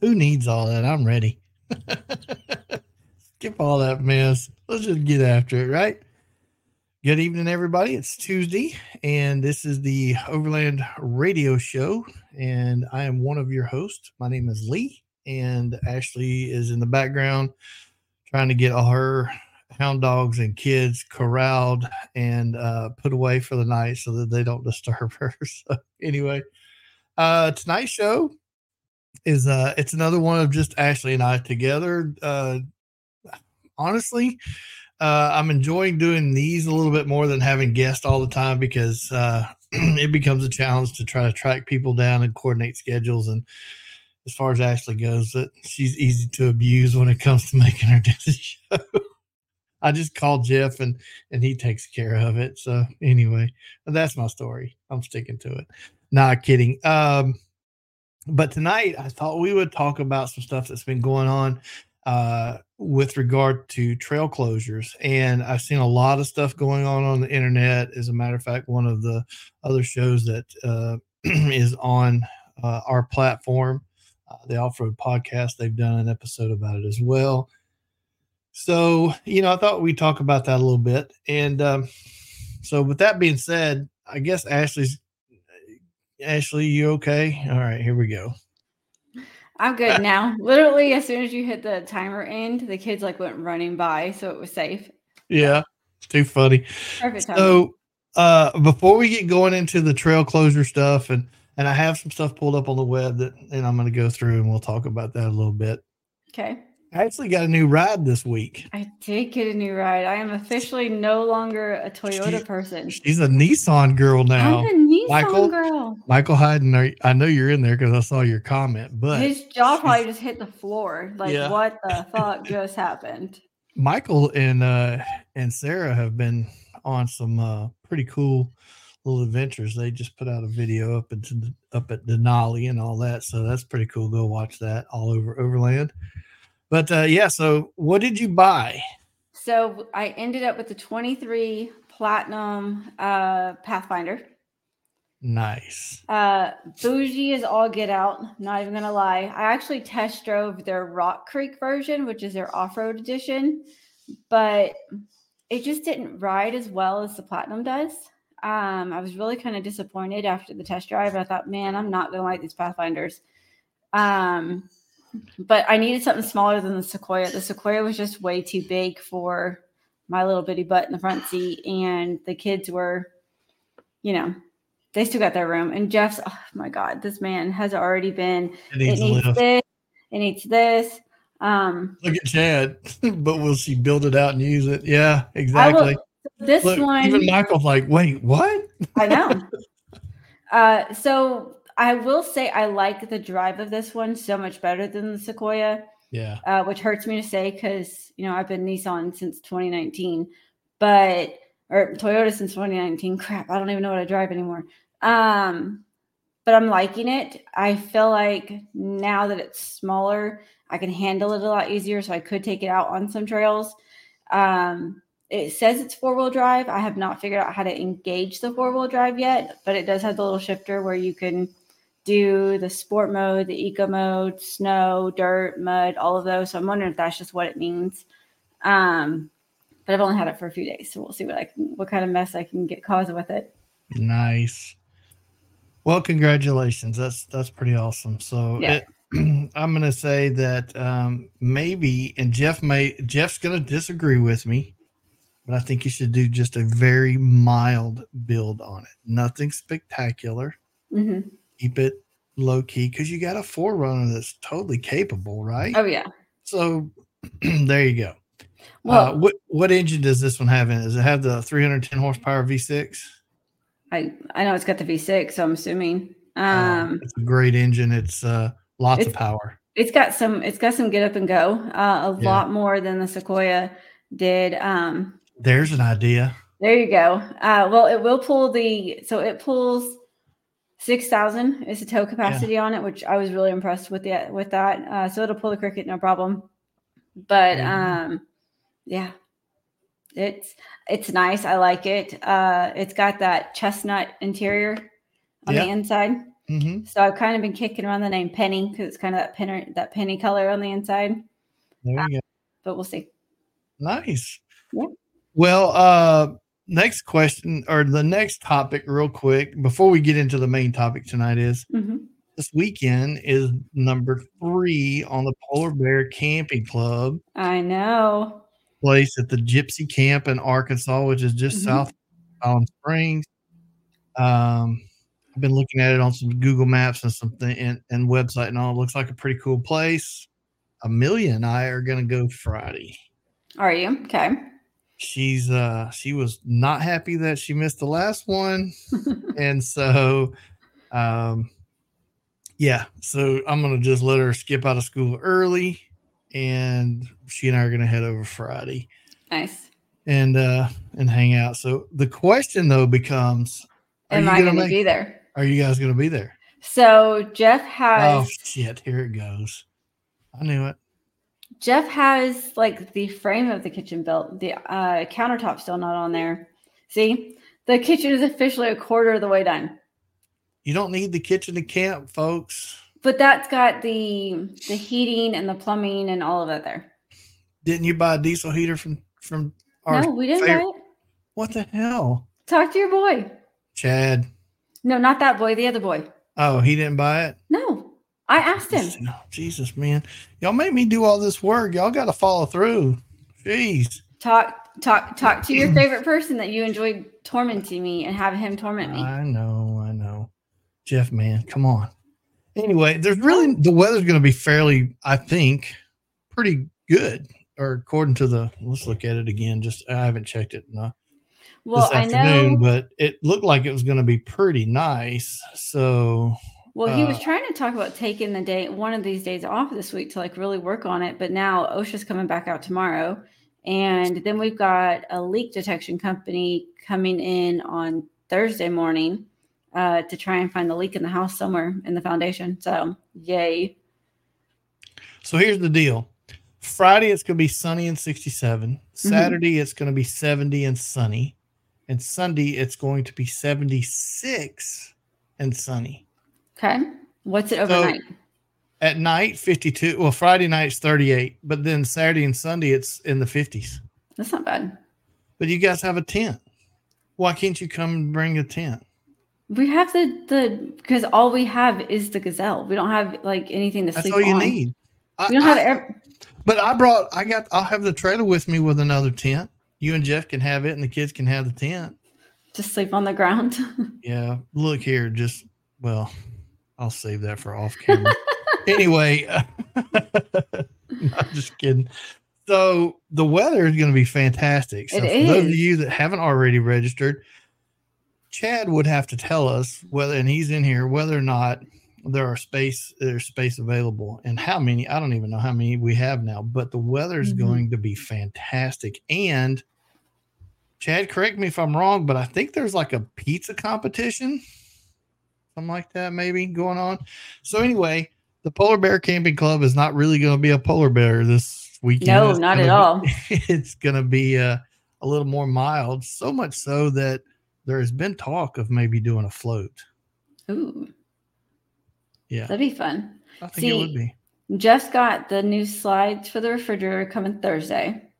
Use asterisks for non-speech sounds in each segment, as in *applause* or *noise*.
Who needs all that? I'm ready. *laughs* Skip all that mess. Let's just get after it, right? Good evening, everybody. It's Tuesday, and this is the Overland Radio Show, and I am one of your hosts. My name is Lee, and Ashley is in the background trying to get all her hound dogs and kids corralled and uh, put away for the night so that they don't disturb *laughs* her. So, anyway, uh, tonight's show is uh, it's another one of just Ashley and I together. Uh, honestly, uh, I'm enjoying doing these a little bit more than having guests all the time because uh, *clears throat* it becomes a challenge to try to track people down and coordinate schedules. And as far as Ashley goes, that she's easy to abuse when it comes to *laughs* making her do the show. I just call Jeff and and he takes care of it. So anyway, that's my story. I'm sticking to it. Not kidding. Um, but tonight I thought we would talk about some stuff that's been going on uh, with regard to trail closures. And I've seen a lot of stuff going on on the internet. As a matter of fact, one of the other shows that uh, *clears throat* is on uh, our platform, uh, the Off Road Podcast, they've done an episode about it as well. So, you know, I thought we'd talk about that a little bit. And um, so, with that being said, I guess Ashley's. Ashley, you okay? All right, here we go. I'm good now. *laughs* Literally, as soon as you hit the timer end, the kids like went running by, so it was safe. Yeah, it's too funny. Perfect. So, uh, before we get going into the trail closure stuff, and and I have some stuff pulled up on the web that, and I'm going to go through, and we'll talk about that a little bit. Okay. I actually got a new ride this week. I did get a new ride. I am officially no longer a Toyota she, person. She's a Nissan girl now. I'm a Nissan Michael, girl. Michael Hayden, I know you're in there because I saw your comment, but his jaw probably just hit the floor. Like, yeah. what the fuck just happened? Michael and uh and Sarah have been on some uh pretty cool little adventures. They just put out a video up at up at Denali and all that, so that's pretty cool. Go watch that all over Overland. But uh, yeah, so what did you buy? So I ended up with the 23 Platinum uh, Pathfinder. Nice. Uh, bougie is all get out. Not even gonna lie. I actually test drove their Rock Creek version, which is their off-road edition, but it just didn't ride as well as the Platinum does. Um, I was really kind of disappointed after the test drive. I thought, man, I'm not gonna like these Pathfinders. Um, but I needed something smaller than the Sequoia. The Sequoia was just way too big for my little bitty butt in the front seat, and the kids were, you know, they still got their room. And Jeff's, oh my God, this man has already been. It needs, it needs this. It needs this. Um, Look at Chad, *laughs* but will she build it out and use it? Yeah, exactly. Will, this Look, one, even Michael's like, wait, what? I know. *laughs* Uh, so I will say I like the drive of this one so much better than the Sequoia. Yeah. Uh, which hurts me to say because you know I've been Nissan since 2019, but or Toyota since 2019. *laughs* Crap, I don't even know what I drive anymore. Um, but I'm liking it. I feel like now that it's smaller, I can handle it a lot easier. So I could take it out on some trails. Um, it says it's four wheel drive. I have not figured out how to engage the four wheel drive yet, but it does have the little shifter where you can do the sport mode, the eco mode, snow, dirt, mud, all of those. So I'm wondering if that's just what it means. Um, but I've only had it for a few days, so we'll see what I can, what kind of mess I can get caused with it. Nice. Well, congratulations. That's that's pretty awesome. So yeah. it, *clears throat* I'm going to say that um, maybe, and Jeff may Jeff's going to disagree with me, but I think you should do just a very mild build on it. Nothing spectacular. Mm-hmm keep it low key because you got a 4Runner that's totally capable, right? Oh yeah. So *clears throat* there you go. Well, uh, what what engine does this one have in? Does it have the 310 horsepower V6? I I know it's got the V6, so I'm assuming. Um, um it's a great engine. It's uh lots it's, of power. It's got some it's got some get up and go. Uh, a yeah. lot more than the Sequoia did. Um There's an idea. There you go. Uh well it will pull the so it pulls Six thousand is the tow capacity yeah. on it, which I was really impressed with the with that. Uh, so it'll pull the cricket no problem. But mm-hmm. um, yeah, it's it's nice. I like it. Uh, it's got that chestnut interior on yeah. the inside. hmm So I've kind of been kicking around the name Penny because it's kind of that penny that penny color on the inside. There you go. But we'll see. Nice. Yeah. Well, uh, next question or the next topic, real quick, before we get into the main topic tonight, is hmm this weekend is number three on the Polar Bear Camping Club I know. place at the Gypsy Camp in Arkansas, which is just Mhm. south of Palm Springs. Um, I've been looking at it on some Google Maps and something and, and website and all. It looks like a pretty cool place. Amelia and I are gonna go Friday. Are you okay? She's uh she was not happy that she missed the last one. *laughs* And so um yeah so i'm gonna just let her skip out of school early and she and i are gonna head over friday. Nice. and uh and hang out. So the question though becomes Am I gonna to make- be there? are you guys gonna be there? So Jeff has oh shit. Here it goes. I knew it Jeff has like the frame of the kitchen built. The uh, countertop still not on there. See, the kitchen is officially a quarter of the way done. you don't need the kitchen to camp folks But that's got the the heating and the plumbing and all of that there. didn't you buy a diesel heater from from our no, we didn't favorite- buy it. what the hell Talk to your boy. Chad. No, not that boy. The other boy. Oh, he didn't buy it. No, I asked him. Jesus, man, y'all made me do all this work. Y'all got to follow through. Jeez. Talk, talk, talk to your favorite person that you enjoy tormenting me and have him torment me. I know, I know. Jeff, man, come on. Anyway, there's really the weather's going to be fairly, I think, pretty good. Or according to the, let's look at it again. Just I haven't checked it no, well, this I know. but it looked like it was going to be pretty nice. So Well, he was uh, trying to talk about taking the day, one of these days off this week to like really work on it. But now OSHA's coming back out tomorrow. And then we've got a leak detection company coming in on Thursday morning uh, to try and find the leak in the house somewhere in the foundation. So, yay. So here's the deal. Friday it's going to be sunny and 67. Mm-hmm. Saturday it's going to be 70 and sunny. And Sunday it's going to be 76 and sunny. Okay. Mm-hmm. What's it overnight? At night 52. Well, Friday night's 38, but then Saturday and Sunday it's in the 50s. That's not bad. But you guys have a tent. Why can't you come and bring a tent? We have the, the, because all we have is the gazelle. We don't have like anything to sleep on. That's sleep all you on. need. I- We don't have I- ev- but I brought I got I'll have the trailer with me with another tent. You and Jeff can have it and the kids can have the tent. Just sleep on the ground. *laughs* Yeah, look here, just well, I'll save that for off camera. anyway, *laughs* *laughs* *laughs* I'm just kidding. So the weather is going to be fantastic. So It for those of you that haven't already registered, Chad would have to tell us whether, and he's in here, whether or not there are space there's space available and how many. I don't even know how many we have now, but the weather is Mhm. going to be fantastic. And Chad, correct me if I'm wrong, but I think there's like a pizza competition, something like that, maybe going on. So anyway, the Polar Bear Camping Club is not really going to be a polar bear this weekend. No, It's not at all. *laughs* It's going to be uh, a little more mild, so much so that there has been talk of maybe doing a float. Ooh, Yeah, that'd be fun. I think it would be. Jeff's got the new slides for the refrigerator coming Thursday.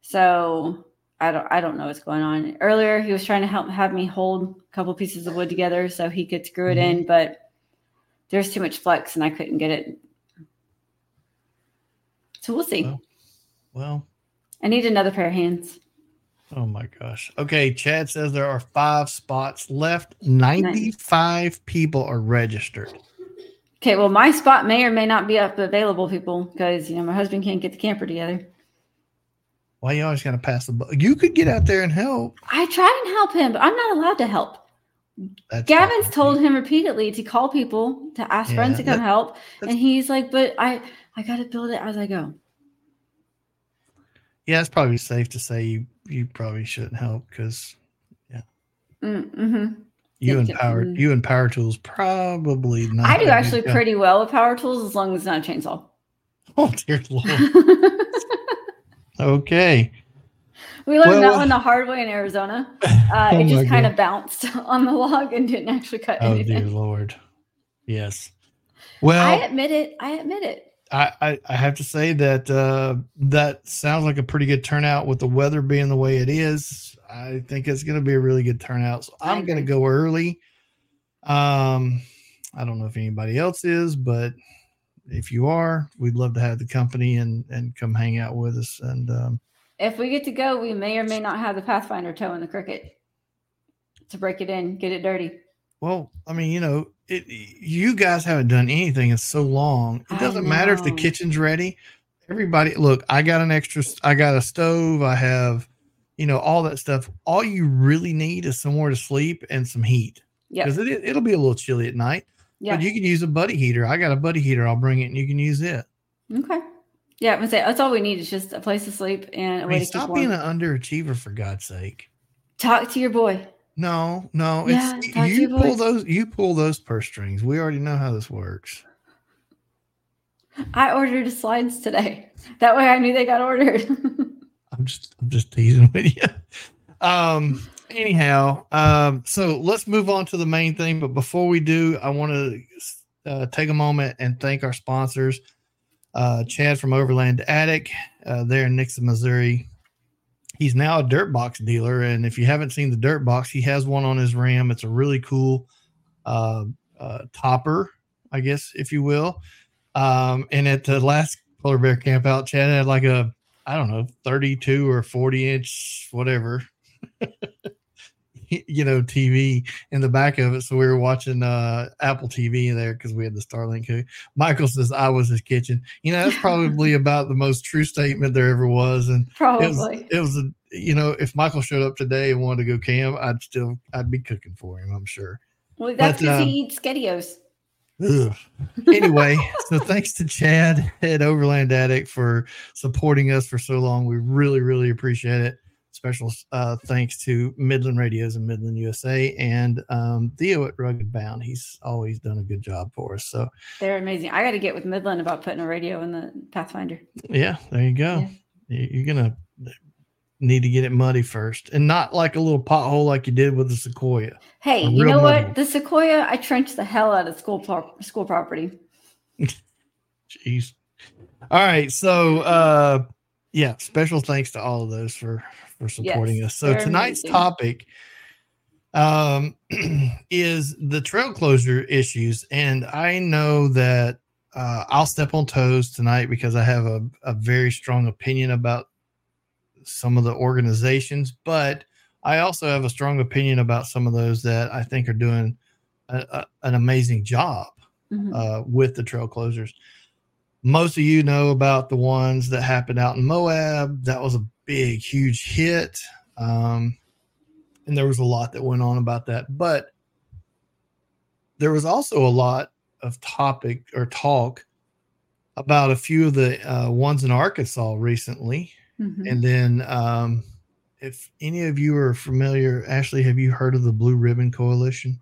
So I don't I don't know what's going on. Earlier he was trying to help have me hold a couple pieces of wood together so he could screw it Mm-hmm. in, but there's too much flex and I couldn't get it. So we'll see. Well. Well, I need another pair of hands. oh my gosh. Okay, Chad says there are five spots left. 95 people are registered. Okay, well my spot may or may not be up available, people, because you know my husband can't get the camper together. Why you always gotta pass the bu- You could get out there and help. I tried and help him, but I'm not allowed to help. That's Gavin's told him repeatedly to call people to ask friends to come that- help, and he's like, "But I, I got to build it as I go." Yeah, it's probably safe to say you you probably shouldn't help because yeah. Mm-hmm. you Yeah, and power mm. you and power tools probably not. I do actually pretty well with power tools as long as it's not a chainsaw. *laughs* Oh dear lord. *laughs* Okay. we learned Well, that one the hard way in Arizona. *laughs* Uh, Oh it just kind God. of bounced *laughs* on the log and didn't actually cut anything. Oh anything. dear lord. Yes. Well, I admit it. I admit it. I, I, I have to say that uh, that sounds like a pretty good turnout with the weather being the way it is. I think it's going to be a really good turnout. So I'm going to go early. Um, I don't know if anybody else is, but if you are, we'd love to have the company and and come hang out with us. And um, If we get to go, we may or may not have the Pathfinder toe in the cricket to break it in, get it dirty. well, I mean, you know, it, you guys haven't done anything in so long. It doesn't matter if the kitchen's ready. Everybody, look, I got an extra. I got a stove. I have, you know, all that stuff. All you really need is somewhere to sleep and some heat Yeah. because it, it'll be a little chilly at night. Yeah. But you can use a buddy heater. I got a buddy heater. I'll bring it and you can use it. Okay. Yeah, I'm gonna say that's all we need is just a place to sleep and a I way mean, to keep stop being an underachiever for God's sake. Talk to your boy. No, no, Yeah, it's talk to you pull boys. those. You pull those purse strings. We already know how this works. I ordered slides today. That way I knew they got ordered. *laughs* I'm just I'm just teasing with you. Um anyhow, um so let's move on to the main thing, but before we do, I want to uh, take a moment and thank our sponsors. Uh Chad from Overland Attic, uh there in Nixa, Missouri. He's now a dirt box dealer and if you haven't seen the dirt box, he has one on his Ram. It's a really cool uh, uh topper, I guess if you will. Um and at the last polar bear camp out, Chad had like a I don't know, 32 or 40 inch, whatever, *laughs* *laughs* you know, TV in the back of it. So we were watching uh, Apple TV there because we had the Starlink. hook. Michael says I was his kitchen. You know, that's probably *laughs* about the most true statement there ever was. And it was, Probably. it was, a, you know, if Michael showed up today and wanted to go camp, I'd still, I'd be cooking for him, I'm sure. Well, that's because um, he eats SpaghettiOs. Ugh. anyway, so thanks to Chad *laughs* at Overland Attic for supporting us for so long. We really, really appreciate it. Special uh, thanks to Midland Radios and Midland USA and um, Theo at Rugged Bound. He's always done a good job for us. So, They're amazing. I got to get with Midland about putting a radio in the Pathfinder. yeah, there you go. You- You're going to need to get it muddy first and not like a little pothole like you did with the Sequoia. Hey, you know what? The Sequoia, I trenched the hell out of school pro- school property. *laughs* Jeez. All right. So uh yeah, special thanks to all of those for for supporting Yes, us. So tonight's amazing. topic um *clears throat* is the trail closure issues. And I know that uh I'll step on toes tonight because I have a, a very strong opinion about some of the organizations, but I also have a strong opinion about some of those that I think are doing a, a, an amazing job Mhm. uh, with the trail closures. Most of you know about the ones that happened out in Moab. That was a big, huge hit. Um, and there was a lot that went on about that. But there was also a lot of topic or talk about a few of the uh, ones in Arkansas recently. Mhm. And then, um, if any of you are familiar, Ashley, have you heard of the Blue Ribbon Coalition?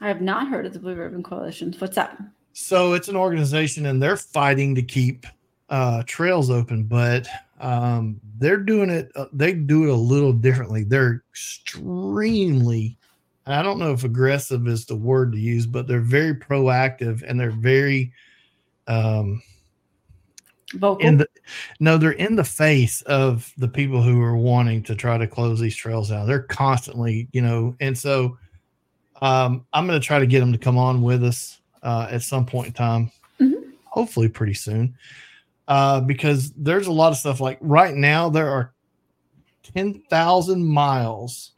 I have not heard of the Blue Ribbon Coalition. What's that? So it's an organization and they're fighting to keep uh, trails open, but um, they're doing it, uh, they do it a little differently. They're extremely, and I don't know if aggressive is the word to use, but they're very proactive and they're very, um, Vocal. in the no they're in the face of the people who are wanting to try to close these trails down they're constantly you know and so um i'm going to try to get them to come on with us uh at some point in time Mhm. hopefully pretty soon uh because there's a lot of stuff like right now there are 10,000 miles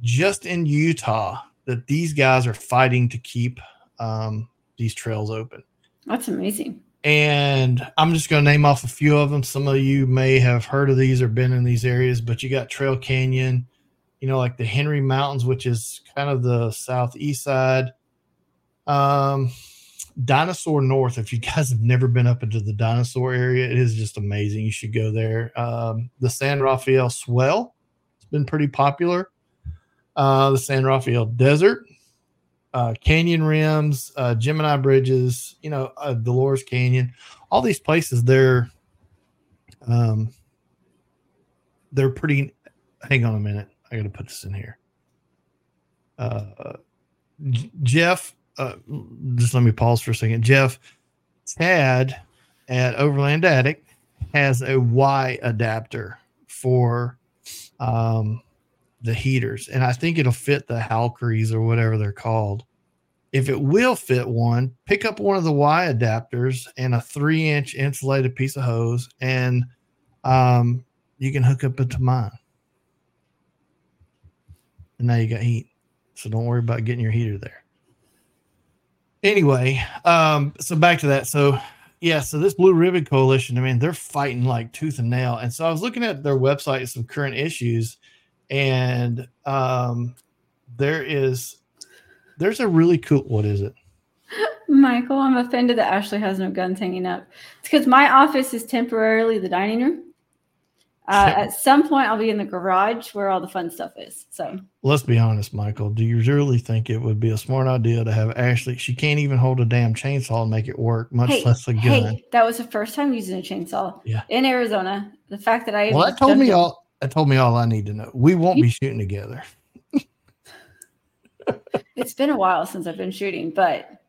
just in Utah that these guys are fighting to keep um these trails open That's amazing. and I'm just going to name off a few of them. Some of you may have heard of these or been in these areas, but you got Trail Canyon, you know, like the Henry Mountains, which is kind of the southeast side. Um, Dinosaur North. If you guys have never been up into the dinosaur area, it is just amazing. You should go there. Um, the San Rafael Swell, it's been pretty popular. Uh, the San Rafael Desert, uh, Canyon Rims, uh, Gemini Bridges, you know, uh, Dolores Canyon, all these places. They're, um, they're pretty. Hang on a minute. I got to put this in here. Uh, Jeff, uh, just let me pause for a second. Jeff, Tad at Overland Attic has a Y adapter for um, the heaters, and I think it'll fit the Halkeries or whatever they're called. If it will fit one, pick up one of the Y adapters and a three inch insulated piece of hose, and um, you can hook up into mine. And now you got heat. So don't worry about getting your heater there. Anyway, um, so back to that. So yeah, so this Blue Ribbon Coalition, I mean, they're fighting like tooth and nail. And so I was looking at their website, some current issues, and um, there is there's a really cool what is it? Michael, I'm offended that Ashley has no guns hanging up. It's because my office is temporarily the dining room. Uh, *laughs* at some point, I'll be in the garage where all the fun stuff is. So let's be honest, Michael. Do you really think it would be a smart idea to have Ashley? She can't even hold a damn chainsaw and make it work, much hey, less a gun. Hey, that was the first time using a chainsaw. Yeah. In Arizona, the fact that I well, that told me all. That told me all I need to know. We won't be shooting together. *laughs* it's been a while since I've been shooting, but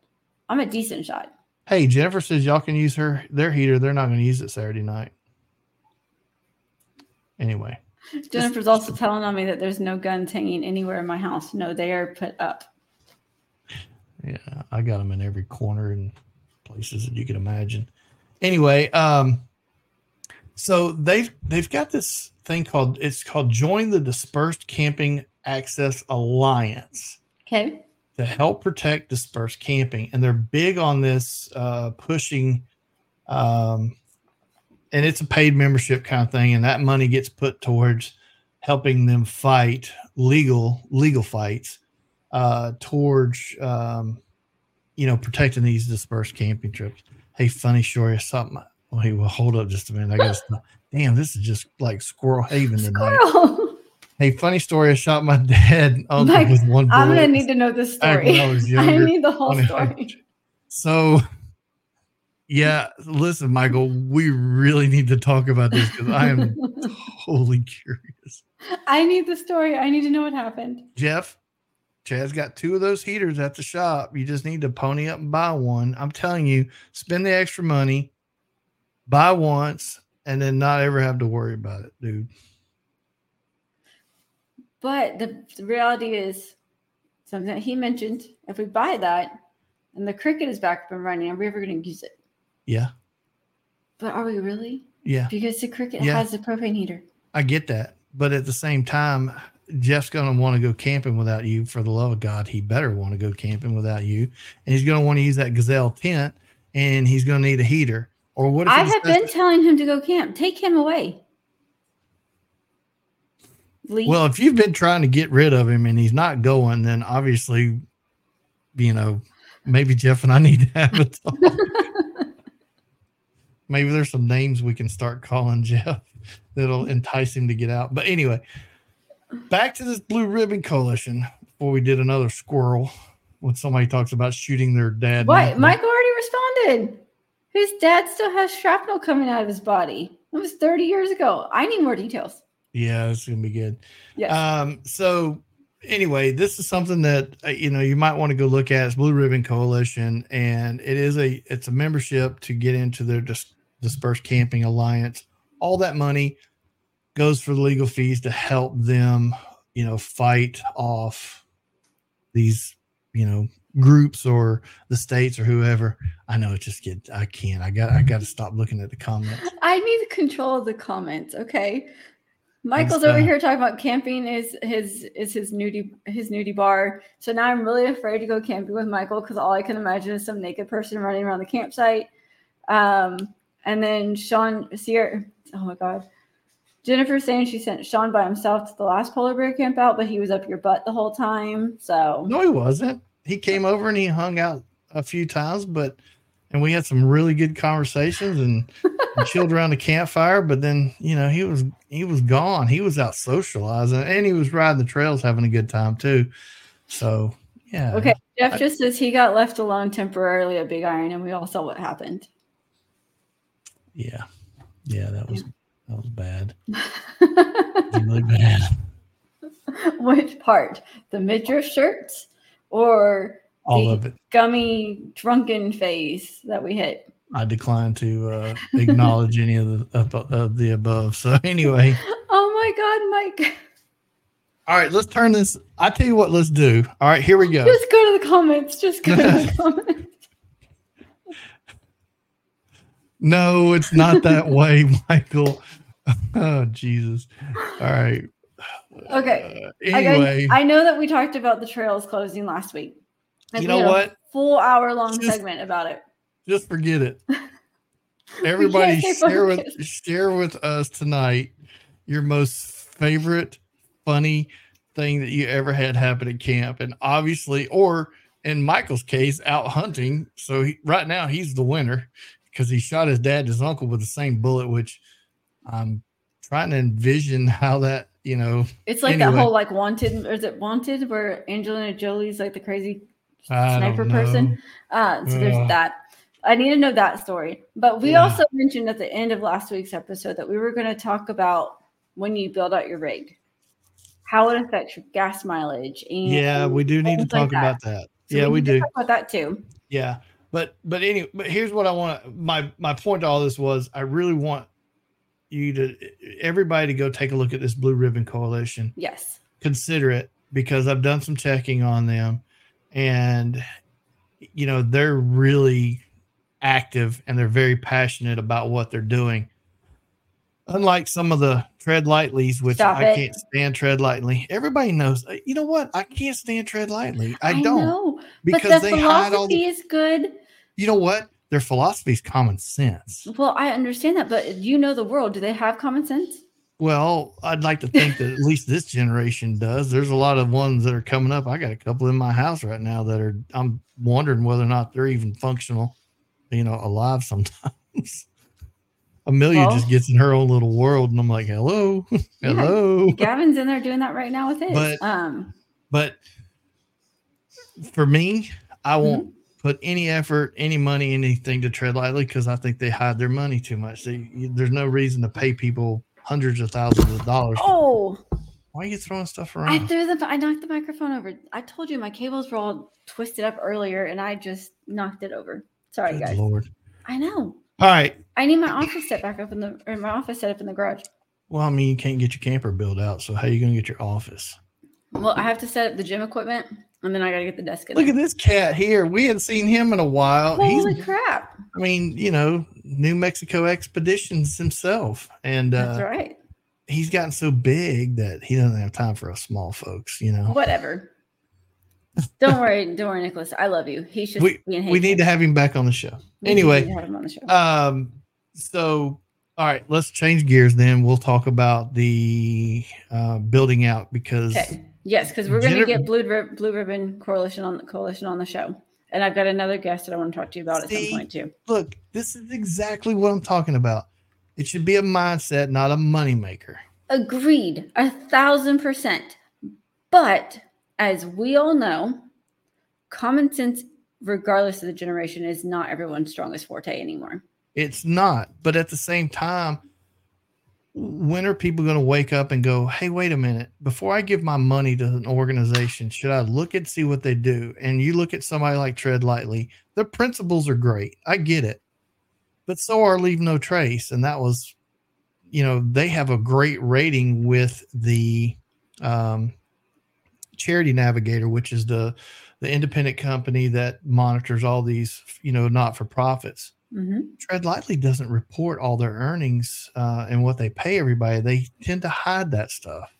I'm a decent shot. Hey, Jennifer says y'all can use her their heater. They're not going to use it Saturday night. Anyway. Jennifer's also telling on me that there's no guns hanging anywhere in my house. No, they are put up. Yeah, I got them in every corner and places that you can imagine. Anyway, um, so they've they've got this thing called it's called Join the Dispersed Camping Access Alliance. Okay. To help protect dispersed camping, and they're big on this uh, pushing um, and it's a paid membership kind of thing, and that money gets put towards helping them fight legal legal fights uh, towards um, you know protecting these dispersed camping trips. Hey, funny story, or something. Well, hey, well, hold up just a minute. I guess. *laughs* damn, this is just like Squirrel Haven tonight. Squirrel. *laughs* Hey, funny story. I shot my dad *laughs* uncle like, with one. Bullet. I'm gonna need to know this story. I, I need the whole story. So yeah, listen, Michael, we really need to talk about this because I am *laughs* totally curious. I need the story. I need to know what happened. Jeff, Chad's got two of those heaters at the shop. You just need to pony up and buy one. I'm telling you, spend the extra money, buy once, and then not ever have to worry about it, dude. But the, the reality is something that he mentioned. If we buy that and the cricket is back up and running, are we ever going to use it? Yeah. But are we really? Yeah. Because the Cricket yeah. has a propane heater. I get that. But at the same time, Jeff's going to want to go camping without you. For the love of God, he better want to go camping without you. And he's going to want to use that Gazelle tent and he's going to need a heater. Or what I have been telling him to go camp. Take him away. Leave. Well, if you've been trying to get rid of him and he's not going, then obviously, you know, maybe Jeff and I need to have a talk. *laughs* Maybe there's some names we can start calling *laughs* Jeff that'll entice him to get out. But anyway, back to this Blue Ribbon Coalition before we did another squirrel when somebody talks about shooting their dad. What? Michael already responded. His dad still has shrapnel coming out of his body. That was 30 years ago. I need more details. Yeah, it's gonna be good. Yeah. Um. So anyway, this is something that uh, you know you might want to go look at. It's Blue Ribbon Coalition, and it is a it's a membership to get into their just Dispersed Camping Alliance. All that money goes for the legal fees to help them, you know, fight off these, you know, groups or the states or whoever. I know it just get I can't. I got I got to stop looking at the comments. *laughs* I need to control of the comments, okay? Michael's over here talking about camping is his is his nudie his nudie bar. So now I'm really afraid to go camping with Michael because all I can imagine is some naked person running around the campsite. Um, and then Sean, Sierra, oh my God. Jennifer saying she sent Sean by himself to the last polar bear camp out, but he was up your butt the whole time. So no, he wasn't. He came over and he hung out a few times, but and we had some really good conversations and, and chilled around the campfire. But then you know he was he was gone. He was out socializing and he was riding the trails, having a good time too. So yeah. Okay. Jeff I, just says he got left alone temporarily at Big Iron, and we all saw what happened. Yeah. Yeah, that was that was bad. *laughs* really bad. *laughs* Which part? The midriff shirts or all the of it. gummy drunken phase that we hit. I decline to uh, acknowledge any of the of, of the above. So *laughs* anyway, Oh my God, Mike. all right, let's turn this. I tell you what, let's do. All right, here we go. Just go to the comments. Just go to the comments. No, it's not that *laughs* way, Michael. Oh Jesus! All right. Okay. Uh, I, anyway, I know that we talked about the trails closing last week. Like, you we know a what? Full hour long Just- segment about it. Just forget it. *laughs* Everybody share with share with us tonight your most favorite funny thing that you ever had happen at camp, and obviously, or in Michael's case, out hunting. So he, right now he's the winner because he shot his dad, and his uncle, with the same bullet. Which I'm trying to envision how that you know. It's like that whole like wanted, or is it wanted, where Angelina Jolie's like the crazy I sniper person. Uh, so there's that. I need to know that story. But we Yeah. also mentioned at the end of last week's episode that we were going to talk about when you build out your rig, how it affects your gas mileage. And Yeah, we do need to things like talk that. about that. So yeah, we to do. talk about that too. Yeah, but but anyway, but here's what I want. My my point to all this was I really want you to everybody to go take a look at this Blue Ribbon Coalition. Yes. Consider it because I've done some checking on them, and you know they're really active and they're very passionate about what they're doing. Unlike some of the tread lightlies, which Stop I it. can't stand tread lightly. Everybody knows. Uh, you know what? I can't stand tread lightly. I, don't know, because but the they hide all the philosophy is good. you know what? Their philosophy is common sense. Well, I understand that, but you know the world. Do they have common sense? Well, I'd like to think that at least this generation does. There's a lot of ones that are coming up. I got a couple in my house right now that are. I'm wondering whether or not they're even functional, you know, alive sometimes. *laughs* Amelia Well- just gets in her own little world, and I'm like, "Hello, *laughs* Yeah. hello." Gavin's in there doing that right now with his. But- um, But for me, I Mm-hmm. won't put any effort, any money, anything to tread lightly because I think they hide their money too much. They, you- there's no reason to pay people hundreds of thousands of dollars. oh, Why are you throwing stuff around? I threw the I knocked the microphone over. I told you my cables were all twisted up earlier, and I just knocked it over. Sorry, Good guys. Lord. I know. All right. I need my office set back up in the or my office set up in the garage. Well, I mean, you can't get your camper built out. So how are you going to get your office? Well, I have to set up the gym equipment, and then I got to get the desk in. Look there. at this cat here. We hadn't seen him in a while. Holy He's, crap! I mean, you know, New Mexico expeditions himself. And That's uh, right. he's gotten so big that he doesn't have time for us small folks, you know. Whatever. Don't worry, don't worry, Nicholas. I love you. He's just We- We need to have him back on the show. We Anyway, on the show. Um, so all right, let's change gears then. We'll talk about the uh, building out because Okay. Yes, because we're going to get Blue, Rib- Blue Ribbon Coalition on the coalition on the show, and I've got another guest that I want to talk to you about at some point too. look, this is exactly what I'm talking about. It should be a mindset, not a moneymaker. Agreed, a thousand percent. But as we all know, common sense, regardless of the generation, is not everyone's strongest forte anymore. It's not. But at the same time, when are people going to wake up and go, hey, wait a minute, before I give my money to an organization, should I look and see what they do? And you look at somebody like Tread Lightly, their principles are great. I get it. But so are Leave No Trace. And that was, you know, they have a great rating with the um, Charity Navigator, which is the the independent company that monitors all these, you know, not for profits. hmm Tread Lightly doesn't report all their earnings uh, and what they pay everybody. They tend to hide that stuff.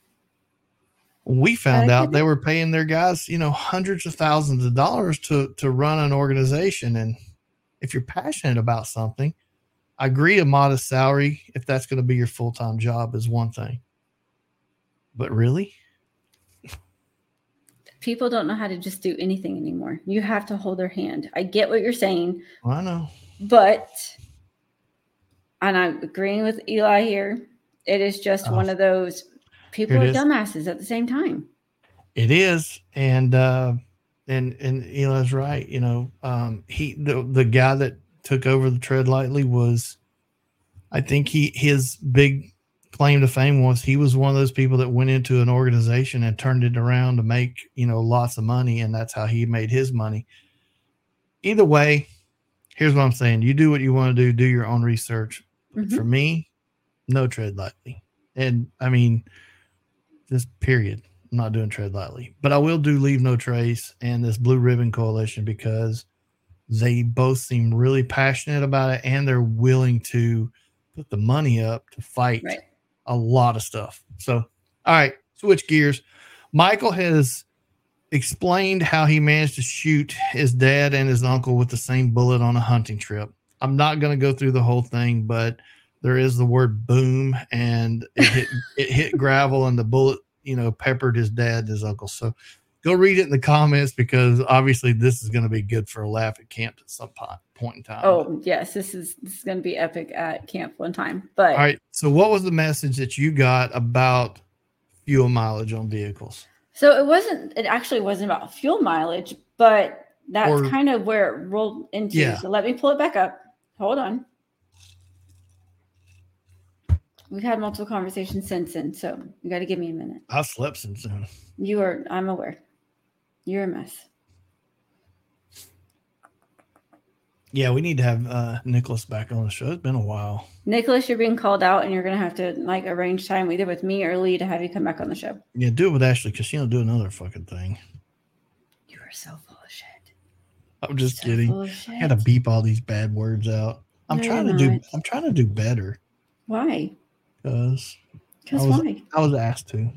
We found out they were paying their guys, you know, hundreds of thousands of dollars to to run an organization. And if you're passionate about something, I agree a modest salary, if that's going to be your full time job, is one thing. But really, People don't know how to just do anything anymore. You have to hold their hand. I get what you're saying, I know. but and I'm agreeing with Eli here. It is just Oh. one of those people are is. dumbasses at the same time. It is, and uh, and and Eli's right. You know, um, he the the guy that took over the tread lightly was, I think he his big claim to fame was he was one of those people that went into an organization and turned it around to make you know lots of money, and that's how he made his money. Either way, here's what I'm saying: you do what you want to do, do your own research. Mhm. For me, no tread lightly, and I mean, just period. I'm not doing tread lightly, but I will do leave no trace and this blue ribbon coalition because they both seem really passionate about it and they're willing to put the money up to fight Right. A lot of stuff. So, all right, switch gears. Michael has explained how he managed to shoot his dad and his uncle with the same bullet on a hunting trip. I'm not going to go through the whole thing, but there is the word boom and it hit, *laughs* it hit gravel and the bullet, you know, peppered his dad and his uncle. So go read it in the comments because obviously this is going to be good for a laugh at camp at some point in time. Oh yes, this is this is going to be epic at camp one time. But All right. So, what was the message that you got about fuel mileage on vehicles? so it wasn't. It actually wasn't about fuel mileage, but that's Or- kind of where it rolled into. Yeah. So let me pull it back up. Hold on. We've had multiple conversations since then, so you got to give me a minute. I slept since then. You are. I'm aware. You're a mess. Yeah, we need to have uh, Nicholas back on the show. It's been a while. Nicholas, you're being called out, and you're going to have to like arrange time either with me or Lee to have you come back on the show. Yeah, do it with Ashley because she'll do another fucking thing. You are so full of shit. I'm just So kidding. I gotta beep all these bad words out. I'm No, trying to do. I'm trying to do better Why? because Because why? I was asked to.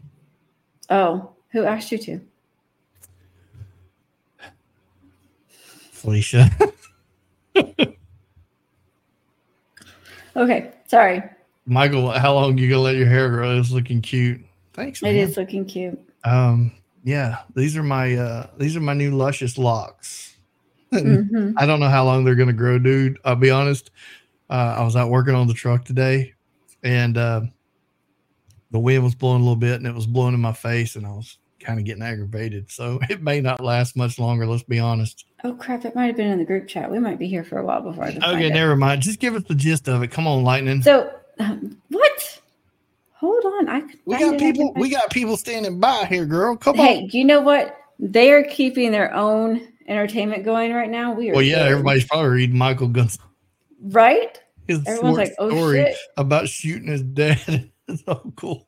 Oh, who asked you to? Felicia. Okay, sorry. Michael, how long you gonna let your hair grow? It's looking cute. Thanks, man. It is looking cute. Um, yeah, these are my uh these are my new luscious locks. Mhm. I don't know how long they're gonna grow, dude. I'll be honest. Uh, I was out working on the truck today, and uh, the wind was blowing a little bit, and it was blowing in my face, and I was kind of getting aggravated. So *laughs* it may not last much longer. Let's be honest. Oh crap! It might have been in the group chat. We might be here for a while before I can Okay, it. never mind. Just give us the gist of it. Come on, lightning. So, um, what? Hold on. I we got people. We got people standing by here, girl. Come find- on. Hey, you know what? They are keeping their own entertainment going right now. We are. Well, yeah, everybody's probably reading Michael Gunn's right. his Everyone's like, "Oh story shit!" about shooting his dad. *laughs* it's so cool.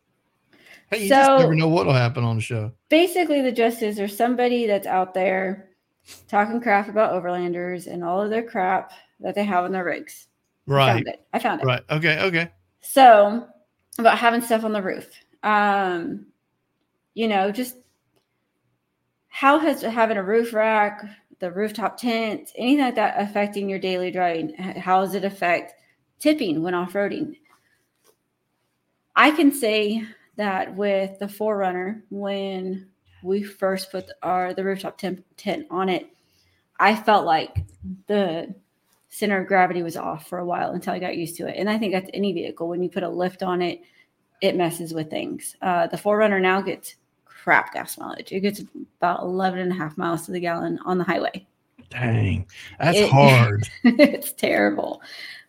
Hey, you just So- never know what will happen on the show. Basically, the gist is there's somebody that's out there talking crap about overlanders and all of their crap that they have on their rigs. I Right. found it. I found it. Right. Okay. Okay. So about having stuff on the roof. Um, you know, just how has having a roof rack, the rooftop tent, anything like that affecting your daily driving? How does it affect tipping when off-roading? I can say that with the 4Runner, when we first put our the rooftop tent, tent on it, I felt like the center of gravity was off for a while until I got used to it. And I think that's any vehicle. When you put a lift on it, it messes with things. Uh, the 4Runner now gets crap gas mileage. It gets about 11 and a half miles to the gallon on the highway. Dang, that's It- hard. *laughs* it's terrible.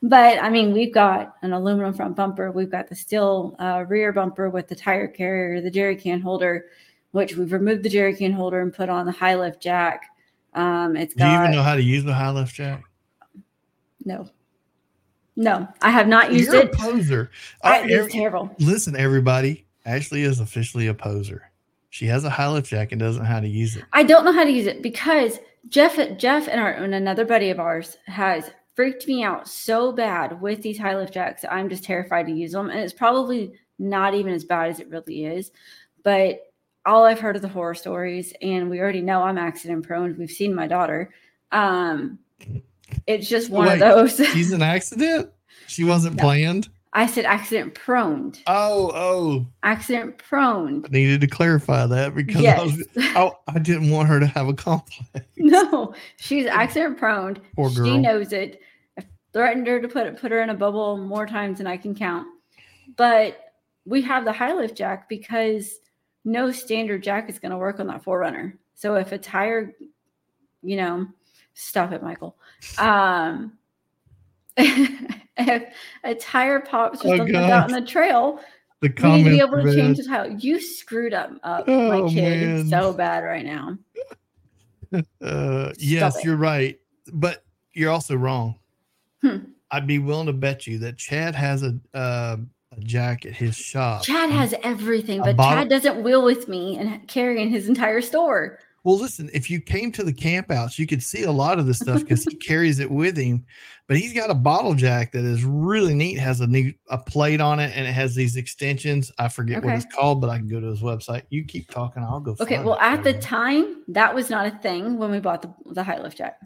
But I mean, we've got an aluminum front bumper. We've got the steel uh, rear bumper with the tire carrier, the jerry can holder, which we've removed the jerry can holder and put on the high lift jack. Um, it's Do you even know how to use the high lift jack? no, no, I have not used You're it. a poser. I, it's every- terrible. listen, everybody. Ashley is officially a poser. She has a high lift jack and doesn't know how to use it. I don't know how to use it because Jeff, Jeff, and, our, and another buddy of ours has freaked me out so bad with these high lift jacks. I'm just terrified to use them, and it's probably not even as bad as it really is. But all I've heard of the horror stories, and we already know I'm accident prone. We've seen my daughter. Um, it's just one of those. She's an accident. She wasn't *laughs* No. planned. I said accident prone. Oh, oh. Accident prone. I needed to clarify that because I, was, I, I didn't want her to have a complex. *laughs* no, she's accident prone. Poor She knows it. I've threatened her to put put her in a bubble more times than I can count. But we have the high lift jack because no standard jack is going to work on that 4Runner. So if a tire, you know, stop it, Michael. Um, *laughs* if *laughs* a tire pops or Oh, something out in the trail, The We need to be able to change the tire. You screwed up, up Oh, my kid man. so bad right now. *laughs* Uh, yes, it. you're right, but you're also wrong. Hmm. I'd be willing to bet you that Chad has a uh, a jack at his shop. Chad has everything, but bottle- Chad doesn't wheel with me and carry in his entire store. Well, listen, if you came to the campouts, you could see a lot of this stuff because he *laughs* carries it with him. But he's got a bottle jack that is really neat. Has a new a plate on it, and it has these extensions. I forget what it's called, but I can go to his website. You keep talking, I'll go. Okay, well, at the time, that was not a thing when we bought the, the high lift jack.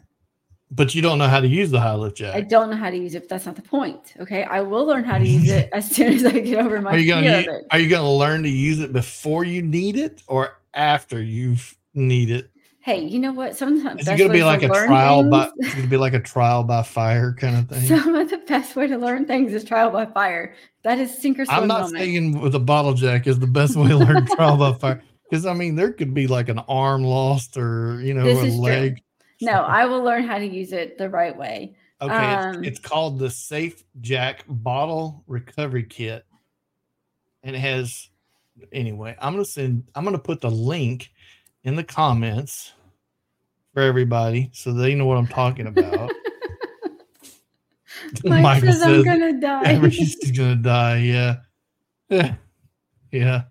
but you don't know how to use the high lift jack. I don't know how to use it, but that's not the point. Okay, I will learn how to use it *laughs* as soon as I get over my are you gonna of it. are you gonna learn to use it before you need it or after you need it? Hey, you know what? Sometimes Is it gonna be like a trial by? It's *laughs* gonna be like a trial by fire kind of thing. Some of the best way to learn things is trial by fire. That is sink or swim I'm not moment. saying with a bottle jack is the best way to learn trial by fire because I mean there could be like an arm lost or you know This a is true. leg. no, I will learn how to use it the right way. Okay, Um, it's, it's called the Safe Jack Bottle Recovery Kit, and it has. Anyway, I'm gonna send. I'm gonna put the link in the comments for everybody so they know what I'm talking about. *laughs* *laughs* Mike Michael says I'm gonna die. Everybody's *laughs* gonna die. Yeah, yeah, yeah.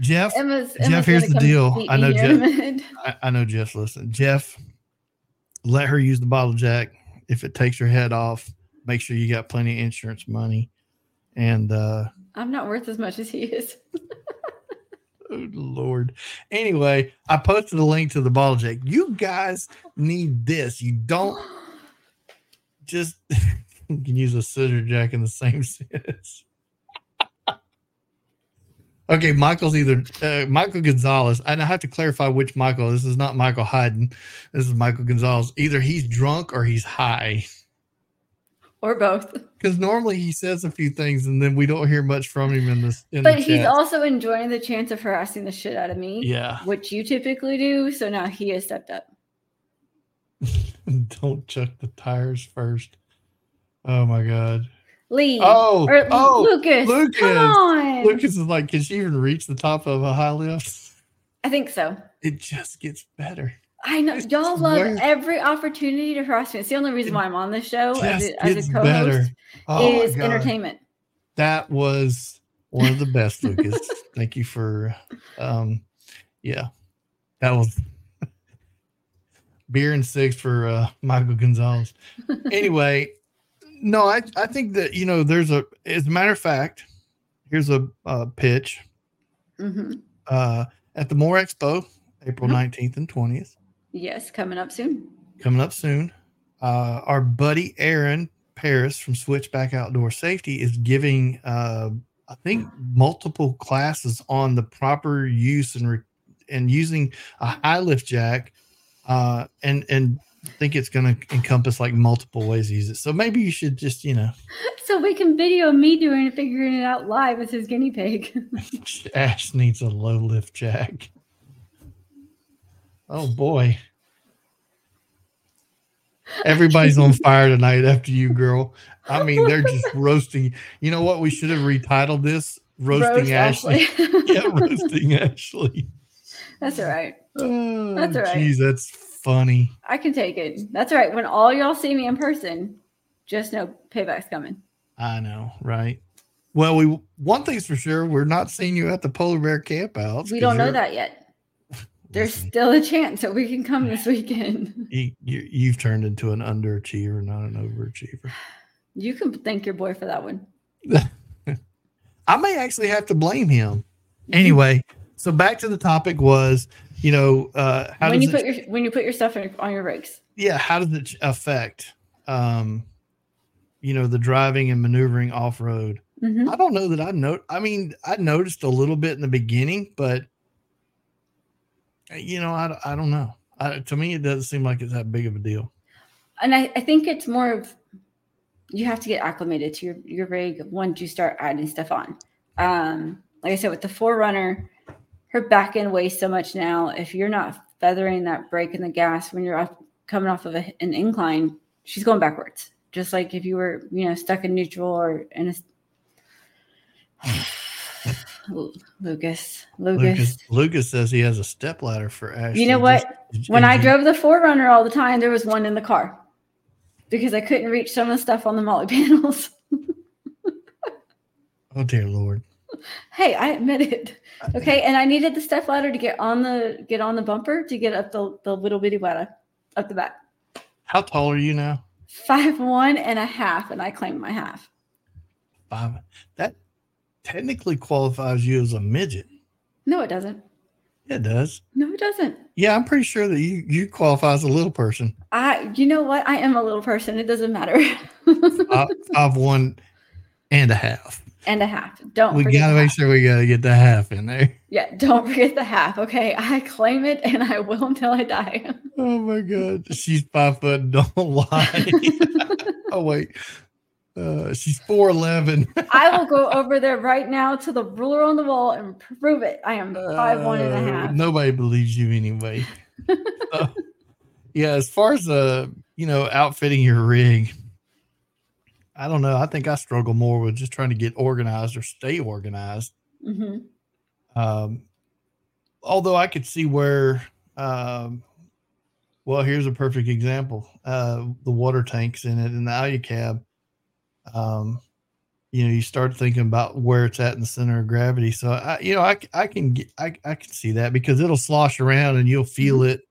Jeff, Emma's, Jeff, Emma's here's the deal. I know here in a Jeff- I, I know Jeff. Listen, Jeff, let her use the bottle jack. If it takes her head off, make sure you got plenty of insurance money. And uh I'm not worth as much as he is. Oh Lord. Anyway, I posted a link to the ball jack. You guys need this. You don't just *laughs* you can use a scissor jack in the same sense. okay, Michael's either uh, Michael Gonzalez. And I have to clarify which Michael. This is not Michael Hayden. This is Michael Gonzalez. Either he's drunk or he's high. Or both. Because normally he says a few things and then we don't hear much from him in this. In But he's also enjoying the chance of harassing the shit out of me, yeah. which you typically do. So now he has stepped up. *laughs* don't chuck the tires first. Oh my god. Lee. Oh, or oh, Lucas. Lucas. Come on. Lucas is like, can she even reach the top of a high lift? I think so. It just gets better. I know It's y'all love every opportunity to harass me. It's the only reason why I'm on this show as a, as a co-host Oh is entertainment. That was one of the best, Lucas. Thank you for um yeah. That was beer and six for uh Michael Gonzalez. Anyway, no, I I think that you know there's a as a matter of fact, here's a uh pitch hmm uh at the More Expo, April Mhm. 19th and 20th. Yes, coming up soon. coming up soon. Uh, our buddy Aaron Paris from Switchback Outdoor Safety is giving, uh, I think, multiple classes on the proper use and re- and using a high lift jack, uh, and and I think it's going to encompass like multiple ways to use it. So maybe you should just, you know, *laughs* So we can video me doing it, figuring it out live as his guinea pig. *laughs* Ash needs a low lift jack. Oh boy. Everybody's on fire tonight after you, girl. I mean, they're just *laughs* roasting. You know what? We should have retitled this Roasting Roast Ashley. Ashley. *laughs* yeah, roasting Ashley. That's all right. Oh, That's all right. Geez, that's funny. I can take it. That's all right. When all y'all see me in person, just know payback's coming. I know, right? Well, we one thing's for sure, we're not seeing you at the polar bear campouts. We don't know that yet. There's still a chance that we can come this *laughs* weekend. you, you, you've turned into an underachiever, not an overachiever. *sighs* You can thank your boy for that one. *laughs* I may actually have to blame him. Anyway, so back to the topic was, you know, uh, how when you it, put your when you put your stuff in, on your rigs. yeah, how does it affect, um, you know, the driving and maneuvering off road? Mhm. I don't know that I know. I mean, I noticed a little bit in the beginning, but you know, I, I don't know. I, to me, it doesn't seem like it's that big of a deal. And I, I think it's more of you have to get acclimated to your, your rig once you start adding stuff on. Um, like I said, with the 4Runner, her back end weighs so much now. If you're not feathering that brake and the gas when you're off, coming off of a, an incline, she's going backwards. Just like if you were, you know, stuck in neutral or in a. *sighs* *sighs* Lucas. Lucas. Lucas Lucas says he has a step ladder for Ashley. You know what? Just- When I drove the 4Runner all the time, there was one in the car because I couldn't reach some of the stuff on the MOLLE *laughs* panels. Oh dear Lord. hey, I admit it. Okay, and I needed the step ladder to get on the get on the bumper to get up the, the little bitty ladder up the back. How tall are you now? Five one and a half, and I claim my half. Five. That technically qualifies you as a midget. No, it doesn't. It does. No, it doesn't. Yeah, I'm pretty sure that you you qualify as a little person. I, you know what? I am a little person. It doesn't matter. Five, five one and a half. and a half. Don't we gotta make half. sure we gotta get the half in there. Yeah, don't forget the half. Okay, I claim it, and I will until I die. Oh my god. She's five foot, don't *laughs* lie. *laughs* oh wait. Uh she's four eleven. I will go over there right now to the ruler on the wall and prove it. I am five one and a half. Uh, Nobody believes you anyway. So, *laughs* yeah, as far as uh, you know, outfitting your rig, I don't know. I think I struggle more with just trying to get organized or stay organized. hmm Um, although I could see where, um, well, here's a perfect example: uh, the water tanks in it and the Alu cab. Um, you know, you start thinking about where it's at in the center of gravity. So I, you know, I, I can get, I, I can see that because it'll slosh around and you'll feel it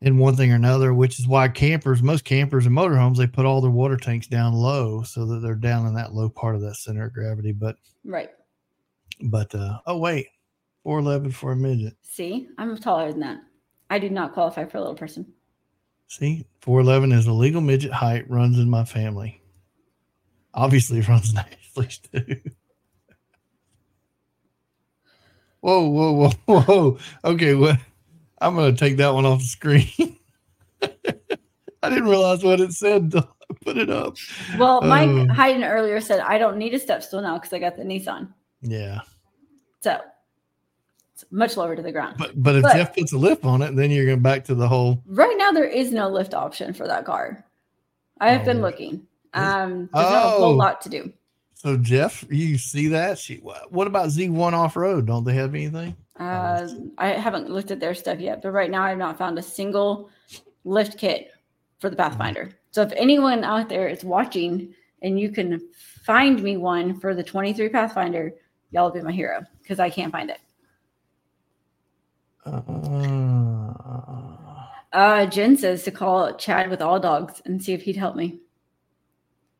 in one thing or another, which is why campers, most campers and motorhomes, they put all their water tanks down low so that they're down in that low part of that center of gravity. But Right. but uh oh wait, four eleven for a midget. See, I'm taller than that. I do not qualify for a little person. See, four eleven is a legal midget height. Runs in my family. Obviously, runs *laughs* nicely too. Whoa, whoa, whoa, *laughs* whoa! Okay, well, I'm gonna take that one off the screen. *laughs* I didn't realize what it said until I put it up. Well, Mike Oh. Hayden earlier said I don't need a step stool now because I got the Nissan. Yeah, So it's much lower to the ground. but but if But- Jeff puts a lift on it, then you're going back to the whole. Right now, there is no lift option for that car. I have Oh, been looking. Um, there's not a Oh. whole lot to do. So Jeff, you see that? She, what about Z1 off road? Don't they have anything? Uh, I haven't looked at their stuff yet, but right now I have not found a single lift kit for the Pathfinder. So if anyone out there is watching and you can find me one for the 23 Pathfinder, y'all will be my hero because I can't find it. Uh, Uh, Jen says to call Chad with all dogs and see if he'd help me.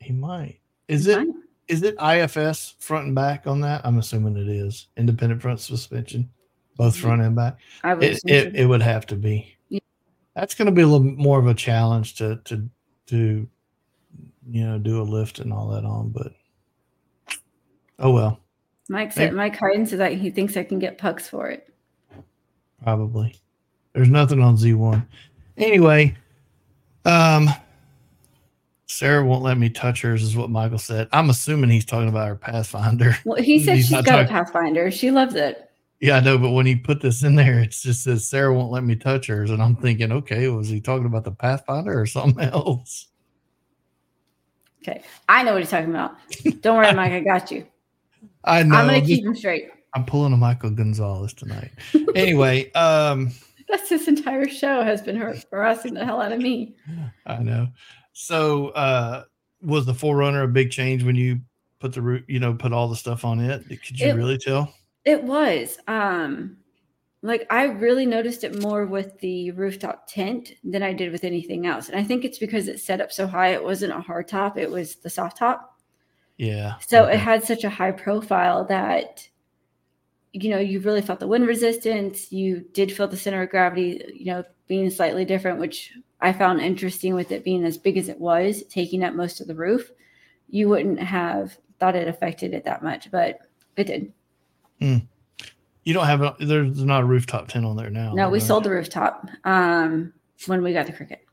He might. Is it Fine. is it IFS front and back on that? I'm assuming it is independent front suspension, both front and back. I would It it, it would have to be. Yeah. That's going to be a little more of a challenge to to to you know do a lift and all that on, but oh well, Mike said Mike Hayden says that he thinks I can get pucks for it. probably. There's nothing on Z1. Anyway, um Sarah won't let me touch hers, is what Michael said. I'm assuming he's talking about her Pathfinder. Well, he *laughs* said she's got a Pathfinder. She loves it. Yeah, I know, but when he put this in there, it just says Sarah won't let me touch hers, and I'm thinking, okay, was he talking about the Pathfinder or something else? Okay. I know what he's talking about. Don't worry, Mike. I got you. *laughs* I know. I'm gonna keep him straight. I'm pulling a Michael Gonzalez tonight. anyway, *laughs* um, That's this entire show has been har- harassing the hell out of me. I know. So, uh, was the 4Runner a big change when you put the root, you know, put all the stuff on it? Could you It- really tell? It was. Um, like I really noticed it more with the rooftop tent than I did with anything else. And I think it's because it's set up so high. It wasn't a hard top, it was the soft top. Yeah. So okay. it had such a high profile that you know, you really felt the wind resistance. You did feel the center of gravity, you know, being slightly different, which I found interesting with it being as big as it was, taking up most of the roof. You wouldn't have thought it affected it that much, but it did. you don't have a, there's not a rooftop tent on there now. No, we right? sold the rooftop um, when we got the cricket.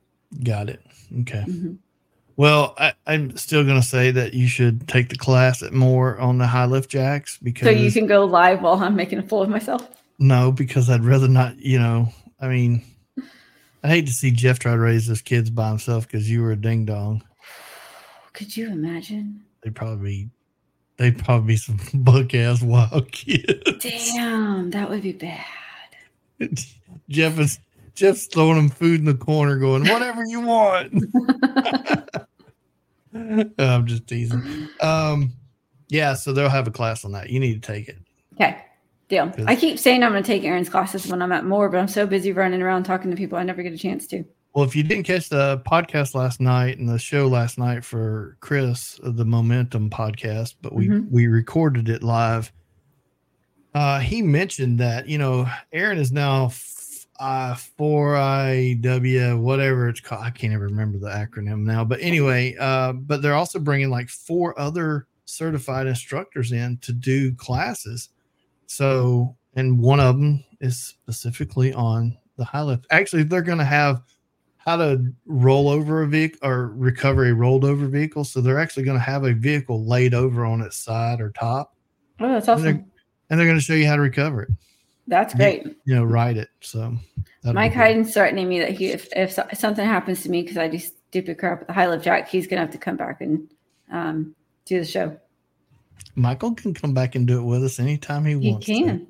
Got it. Okay. Mhm. Well, I, I'm still going to say that you should take the class at more on the high lift jacks because So you can go live while I'm making a fool of myself. no, because I'd rather not. You know, I mean, I hate to see Jeff try to raise those kids by himself because you were a ding dong. Could you imagine? They'd probably be they'd probably be some *laughs* buck ass wild kids. Damn, that would be bad. *laughs* Jeff is Jeff's throwing them food in the corner, going, "Whatever you want." *laughs* *laughs* I'm just teasing. Um, yeah, so they'll have a class on that. You need to take it. Okay. Deal. I keep saying I'm going to take Aaron's classes when I'm at more, but I'm so busy running around talking to people, I never get a chance to. Well, if you didn't catch the podcast last night and the show last night for Chris, uh, the Momentum podcast, but we Mhm. we recorded it live. Uh, he mentioned that you know Aaron is now uh, four I W whatever it's called. I can't even remember the acronym now. But anyway, uh, but they're also bringing like four other certified instructors in to do classes. So, and one of them is specifically on the high lift. Actually, they're going to have how to roll over a vehicle or recover a rolled over vehicle. So they're actually going to have a vehicle laid over on its side or top, Oh, that's And they're- awesome. and they're going to show you how to recover it. That's great. You know, ride it. So Mike. Hayden's threatening me that he, if, if something happens to me because I do stupid crap with the high lift jack, he's going to have to come back and um, do the show. Michael can come back and do it with us anytime he He wants. to. can.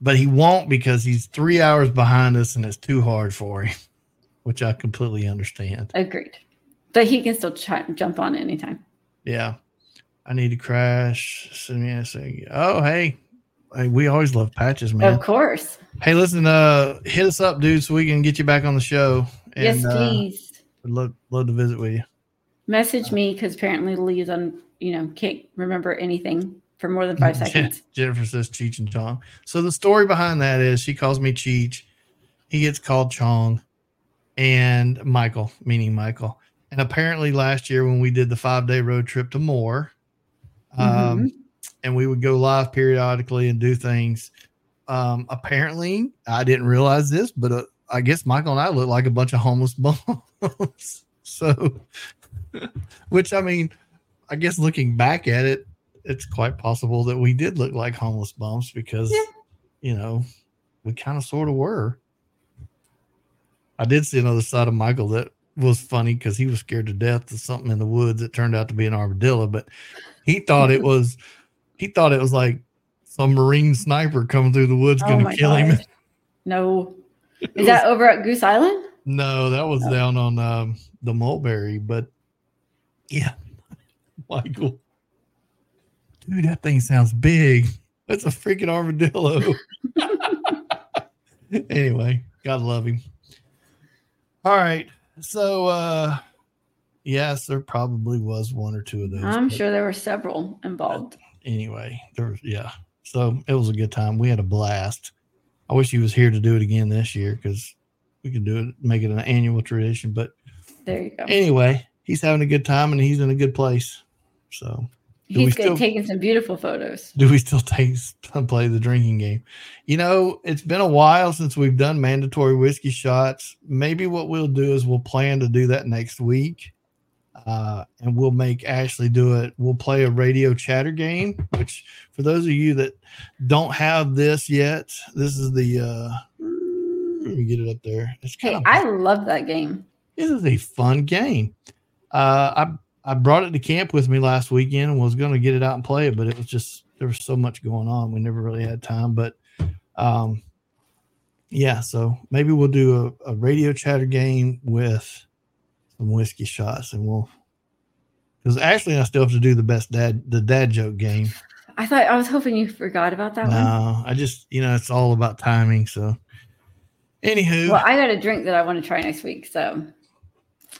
but he won't because he's three hours behind us and it's too hard for him, which I completely understand. Agreed. But he can still try, jump on anytime. Yeah. I need to crash. Send me a say, oh, hey. Hey, we always love patches, man. Of course. Hey, listen, uh, hit us up, dude, so we can get you back on the show. yes, uh, please. Would love, love to visit with you. Message me because apparently Lee's on, you know, can't remember anything for more than five *laughs* seconds. Jennifer says Cheech and Chong. So the story behind that is she calls me Cheech. He gets called Chong and Michael, meaning Michael. And apparently last year when we did the five day road trip to Moore, um, Mhm. And we would go live periodically and do things. Um, apparently, I didn't realize this, but uh, I guess Michael and I look like a bunch of homeless *laughs* bums. so, *laughs* which I mean, I guess looking back at it, it's quite possible that we did look like homeless bums because, Yeah. you know, we kind of sort of were. I did see another side of Michael that was funny because he was scared to death of something in the woods that turned out to be an armadillo, but he thought it *laughs* was he thought it was like some marine sniper coming through the woods Oh going my to kill him. God. *laughs* No. It Is that over at Goose Island? no, that was Oh. down on um, the Mulberry, but yeah, *laughs* Michael, dude, that thing sounds big. That's a freaking armadillo. *laughs* anyway, gotta love him. All right, so uh yes, there probably was one or two of those. I'm sure there were several involved. Anyway, there was yeah, so it was a good time. We had a blast. I wish he was here to do it again this year because we could do it, make it an annual tradition. But There you go. anyway, he's having a good time and he's in a good place. So, do He's still- taking some beautiful photos. do we still take *laughs* play the drinking game? You know, it's been a while since we've done mandatory whiskey shots. Maybe what we'll do is we'll plan to do that next week. Uh, and we'll make Ashley do it. We'll play a radio chatter game, which for those of you that don't have this yet, this is the uh let me get it up there. It's Hey, of I love that game. this is a fun game. Uh, I I brought it to camp with me last weekend and was going to get it out and play it, but it was just there was so much going on. We never really had time. But um, yeah, so maybe we'll do a, a radio chatter game with some whiskey shots, and we'll because Ashley and I still have to do the best dad the dad joke game. I thought I was hoping you forgot about that one. No, I just you know it's all about timing. So anywho, Well, I got a drink that I want to try next week. So,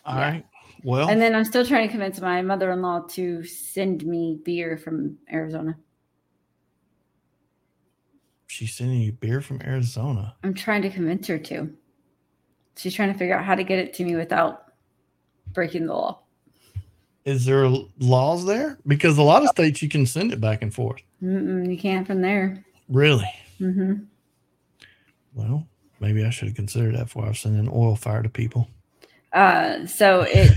all yeah. right. Well, and then I'm still trying to convince my mother in law to send me beer from Arizona. she's sending you beer from Arizona. I'm trying to convince her to. She's trying to figure out how to get it to me without breaking the law. Is there laws there? Because a lot of states you can send it back and forth. Mm-mm, you can't from there. Really? hmm Well, maybe I should have considered that before I was sending oil fire to people. Uh, so it.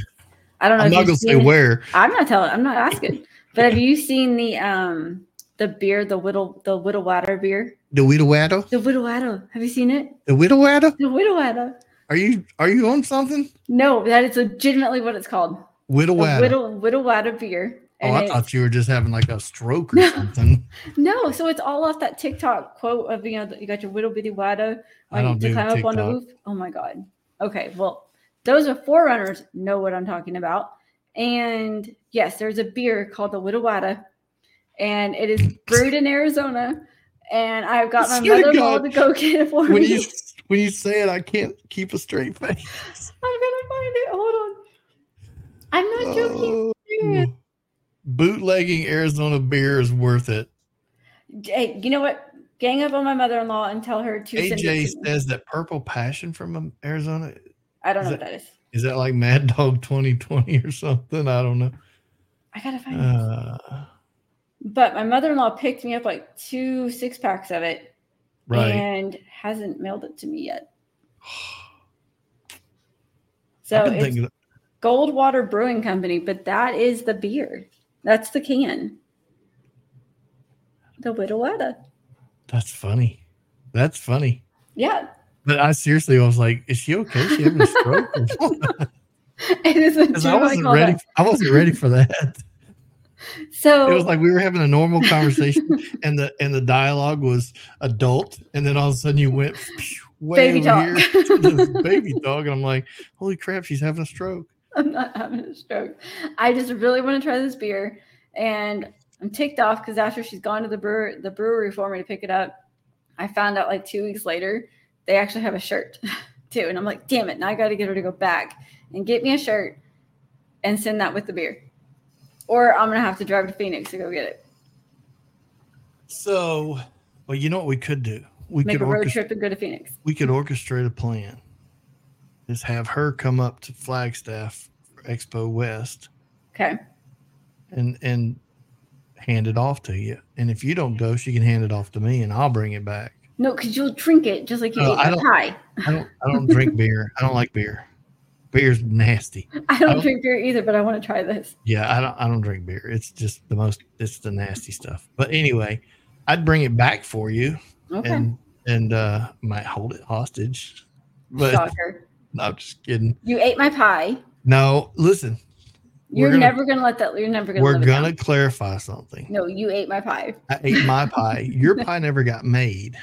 I don't *laughs* know. I'm not gonna say it. where. I'm not telling. I'm not asking. But have you seen the um the beer, the whittle, the whittle water beer, The Widowato? the whittle water? Have you seen it? The Widowato? The whittle water. Are you are you on something? No, that is legitimately what it's called. The Widowato. whittle whittle water beer. Oh, I thought you were just having like a stroke or something. *laughs* No, so it's all off that TikTok quote of you know you got your little bitty wada I don't to do climb up on the roof. Oh my god. Okay, well, those are 4Runners know what I'm talking about. And yes, there's a beer called the Little Wada, and it is *laughs* brewed in Arizona. And I've got my mother-in-law to go *laughs* get it for When me. you when you say it, I can't keep a straight face. *laughs* I'm gonna find it. Hold on. I'm not joking. serious. Oh. Bootlegging Arizona beer is worth it. Hey, you know what? Gang up on my mother-in-law and tell her to AJ says that Purple Passion from um, Arizona I don't know is what that is. is that like Mad Dog 2020 or something? I don't know. I gotta find it. Uh, But my mother-in-law picked me up like two six packs of it right. and hasn't mailed it to me yet. *sighs* So it's thinking, Goldwater Brewing Company, but that is the beer. That's the can. The Widowetta. that's funny. That's funny. Yeah. But I seriously was like, is she okay? She having a stroke? *laughs* It is a I wasn't ready. that. I wasn't ready for that. So It was like we were having a normal conversation, *laughs* and the and the dialogue was adult, and then all of a sudden you went way Baby over talk. here *laughs* to this baby dog, and I'm like, holy crap, she's having a stroke. *laughs* I'm not having a stroke. I just really want to try this beer, and I'm ticked off because after she's gone to the brewer, the brewery for me to pick it up, I found out like two weeks later they actually have a shirt too, and I'm like, damn it! Now I got to get her to go back and get me a shirt and send that with the beer, or I'm gonna have to drive to Phoenix to go get it. So, well, you know what we could do? We Make could a road orchest- trip and go to Phoenix. we could orchestrate a plan. Just have her come up to Flagstaff for Expo West Okay. and and hand it off to you. And if you don't go, she can hand it off to me, and I'll bring it back. No, because you'll drink it just like you No, ate I pie. I don't I don't drink beer. I don't like beer. Beer's nasty. I don't don't- drink beer either, but I want to try this. Yeah, I don't I don't drink beer. It's just the most it's the nasty stuff. But anyway, I'd bring it back for you Okay. and and uh might hold it hostage. But *laughs* Shocker. no, I'm just kidding. You ate my pie. No, listen, You're gonna- never gonna let that. You're never gonna. we're gonna clarify something. No, you ate my pie. I ate my *laughs* pie. Your pie never got made.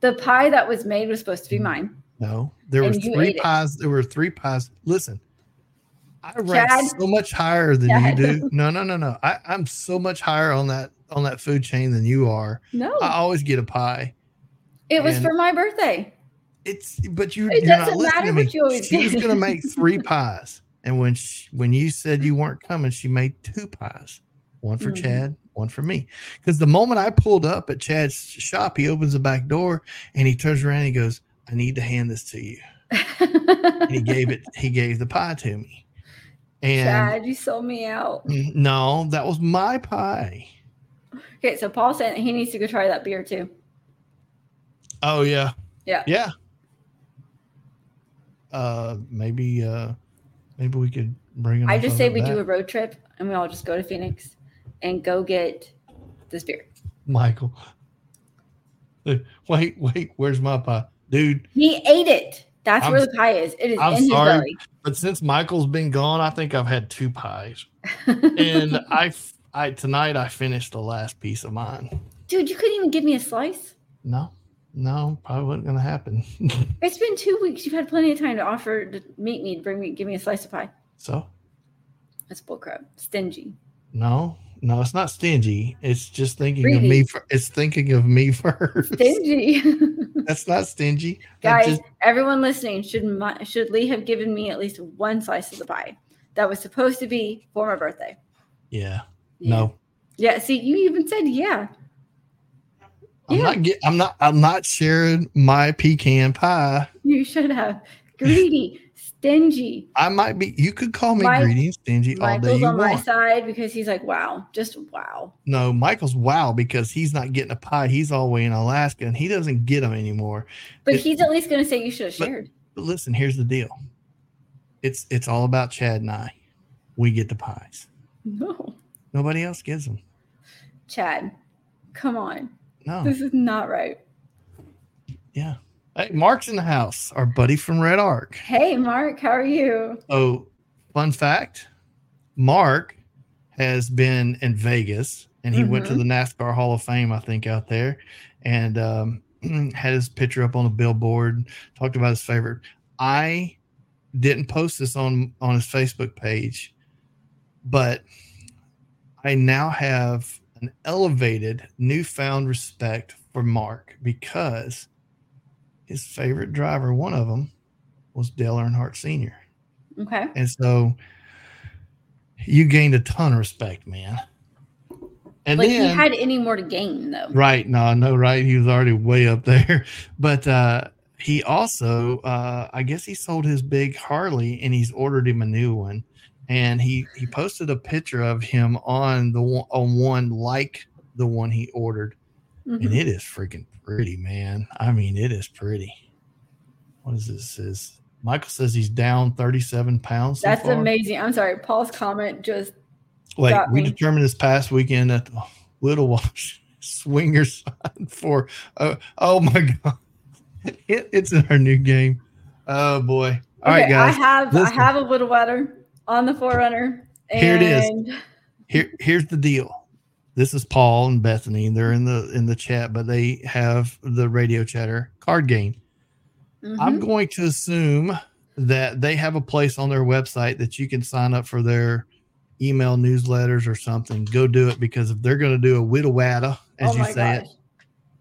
The pie that was made was supposed to be mine. No, there were And three ate it. pies. There were three pies. Listen, I rank Chad? so much higher than Chad. you do. No, no, no, no. I, I'm so much higher on that on that food chain than you are. No, I always get a pie. it was for my birthday. It's but you It doesn't matter to what you always she was gonna make *laughs* three pies, and when she, when you said you weren't coming, she made two pies, one for Mhm. Chad, one for me. Because the moment I pulled up at Chad's shop, he opens the back door and he turns around. And he goes, "I need to hand this to you." *laughs* And he gave it. He gave the pie to me. And Chad, you sold me out. Mm, no, that was my pie. Okay, so Paul said he needs to go try that beer too. Oh yeah, Yeah. yeah. Uh, maybe uh, maybe we could bring. Him. I just say we do a road trip and we all just go to Phoenix and go get this beer. Michael. *laughs* Wait, wait, where's my pie? Dude, He ate it. That's I'm- where the pie is. It is I'm in sorry. but since Michael's been gone, I think I've had two pies. and *laughs* I And I f- I tonight I finished the last piece of mine. Dude, you couldn't even give me a slice. No, no, probably wasn't gonna happen. *laughs* It's been two weeks. You've had plenty of time to offer to meet me to bring me give me a slice of pie. so That's bullcrap. Stingy. no, no, it's not stingy. It's just thinking of me. fir- It's thinking of me *laughs* first. Stingy. *laughs* That's not stingy. Guys, just- everyone listening, should should Lee have given me at least one slice of the pie that was supposed to be for my birthday? yeah, Yeah. no, Yeah, see, you even said yeah. I'm Yeah. not get. I'm not. I'm not sharing my pecan pie. You should have. Greedy, stingy. I might be. You could call me Mike- greedy and stingy all day Michael's on my side because he's like, wow, just wow. No, Michael's wow because he's not getting a pie. He's all the way in Alaska and he doesn't get them anymore. But It- he's at least going to say you should have shared. But listen, here's the deal. It's it's all about Chad and I. We get the pies. No, Nobody else gets them. Chad, come on. No. This is not right. Yeah. Hey, Mark's in the house. Our buddy from REDARC. Hey, Mark, how are you? Oh, fun fact: Mark has been in Vegas and he went to Mhm. the NASCAR Hall of Fame, I think, out there, and um, *clears throat* had his picture up on a billboard. Talked about his favorite. I didn't post this on on his Facebook page, but I now have an elevated, newfound respect for Mark because his favorite driver, one of them, was Dale Earnhardt Sr. Okay. And so you gained a ton of respect, man. And like then, he had any more to gain though. right, no, I know, right? He was already way up there. *laughs* But uh he also uh I guess he sold his big Harley and he's ordered him a new one. And he he posted a picture of him on the one on one like the one he ordered. Mhm. And it is freaking pretty, man. I mean, it is pretty. What is this? Is Michael says he's down 37 pounds. so That's far. amazing. I'm sorry. Paul's comment just Wait, got we me. determined this past weekend that the Little Wash *laughs* swinger sign for uh, oh my god, *laughs* it, it's in our new game. Oh boy! All right, Okay, I guys, have listen. I have a little water on the 4Runner. And Here it is. here here's the deal. This is Paul and Bethany. They're in the in the chat, but they have the radio chatter card game. I'm Mhm. going to assume that they have a place on their website that you can sign up for their email newsletters or something. Go do it because if they're going to do a whittle-watta, as oh you say gosh.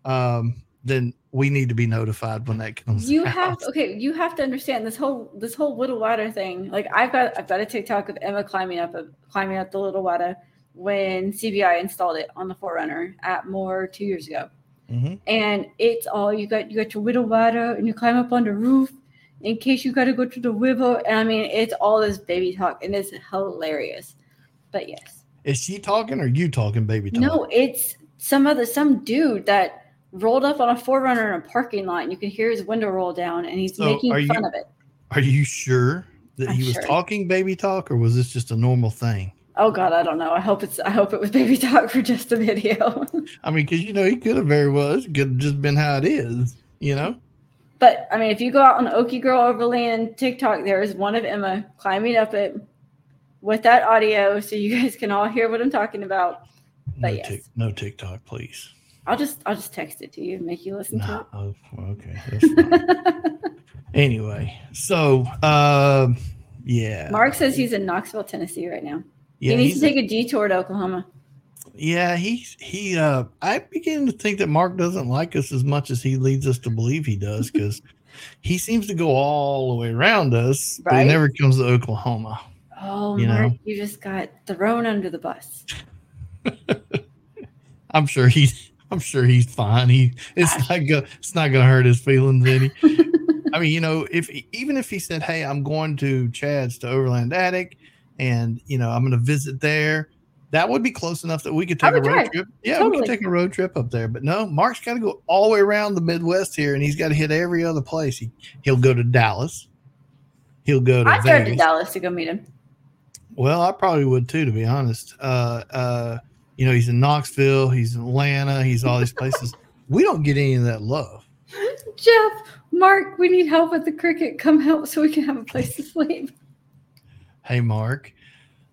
it, um, then we need to be notified when that comes. You out. have okay. You have to understand this whole this whole little water thing. Like I've got I've got a TikTok of Emma climbing up a climbing up the little water when CBI installed it on the 4Runner at Moore two years ago. Mhm. and it's all you got. You got your widow water, and you climb up on the roof in case you got to go to the river. And I mean, it's all this baby talk, and it's hilarious. But yes, Is she talking or you talking, baby? Talk? no, it's some other some dude that rolled up on a 4Runner in a parking lot. And you can hear his window roll down, and he's So, making are you- fun of it. Are you sure that I'm he was sure. talking baby talk or was this just a normal thing? Oh God, I don't know. I hope it's I hope it was baby talk for just a video. I mean, because you know he could have very well it could have just been how it is, you know. But I mean, if you go out on Okie Girl Overland TikTok, there is one of Emma climbing up it with that audio, so you guys can all hear what I'm talking about. No, But yes. Tik- no TikTok, please. I'll just I'll just text it to you and make you listen No. Oh, okay. to That's fine. it. *laughs* anyway, so um, yeah, Mark says he's in Knoxville, Tennessee right now. Yeah, he needs to take a detour to Oklahoma. yeah, he's he. Uh, I begin to think that Mark doesn't like us as much as he leads us to believe he does because *laughs* he seems to go all the way around us, but he never comes to Oklahoma. Oh, You Mark, know. you just got thrown under the bus. *laughs* I'm sure he's. I'm sure he's fine. He it's Gosh. not go, it's not going to hurt his feelings any. *laughs* I mean, you know, if even if he said, "Hey, I'm going to Chad's to Overland Attic, and you know, I'm going to visit there," that would be close enough that we could take a road drive. trip. Yeah, we Totally. could take a road trip up there. But no, Mark's got to go all the way around the Midwest here, and he's got to hit every other place. He he'll go to Dallas. He'll go to I drove to Dallas to go meet him. Well, I probably would too, to be honest. Uh, uh, you know, he's in Knoxville, he's in Atlanta, he's all these places. we don't get any of that love. *laughs* Jeff, Mark, we need help with the cricket. Come help so we can have a place to sleep. Hey, Mark,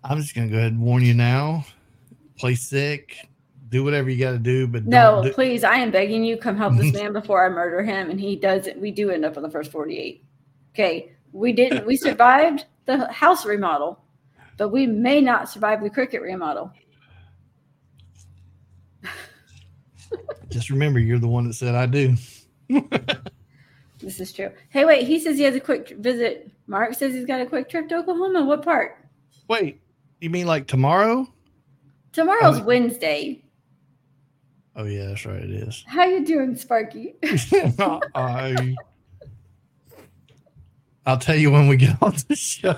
I'm just gonna go ahead and warn you now. Play sick, do whatever you got to do, but No, do, please, I am begging you, come help this *laughs* man before I murder him. And he does it. We do end up on the first 48. Okay. We didn't, we survived the house remodel, but we may not survive the cricket remodel. *laughs* just remember you're the one that said I do. *laughs* This is true. Hey, wait, he says he has a quick visit. Mark says he's got a quick trip to Oklahoma. What part? Wait, you mean like tomorrow? Tomorrow's Oh. Wednesday. Oh yeah, that's right. It is. How you doing, Sparky? *laughs* *laughs* I, I'll tell you when we get *laughs* on the show.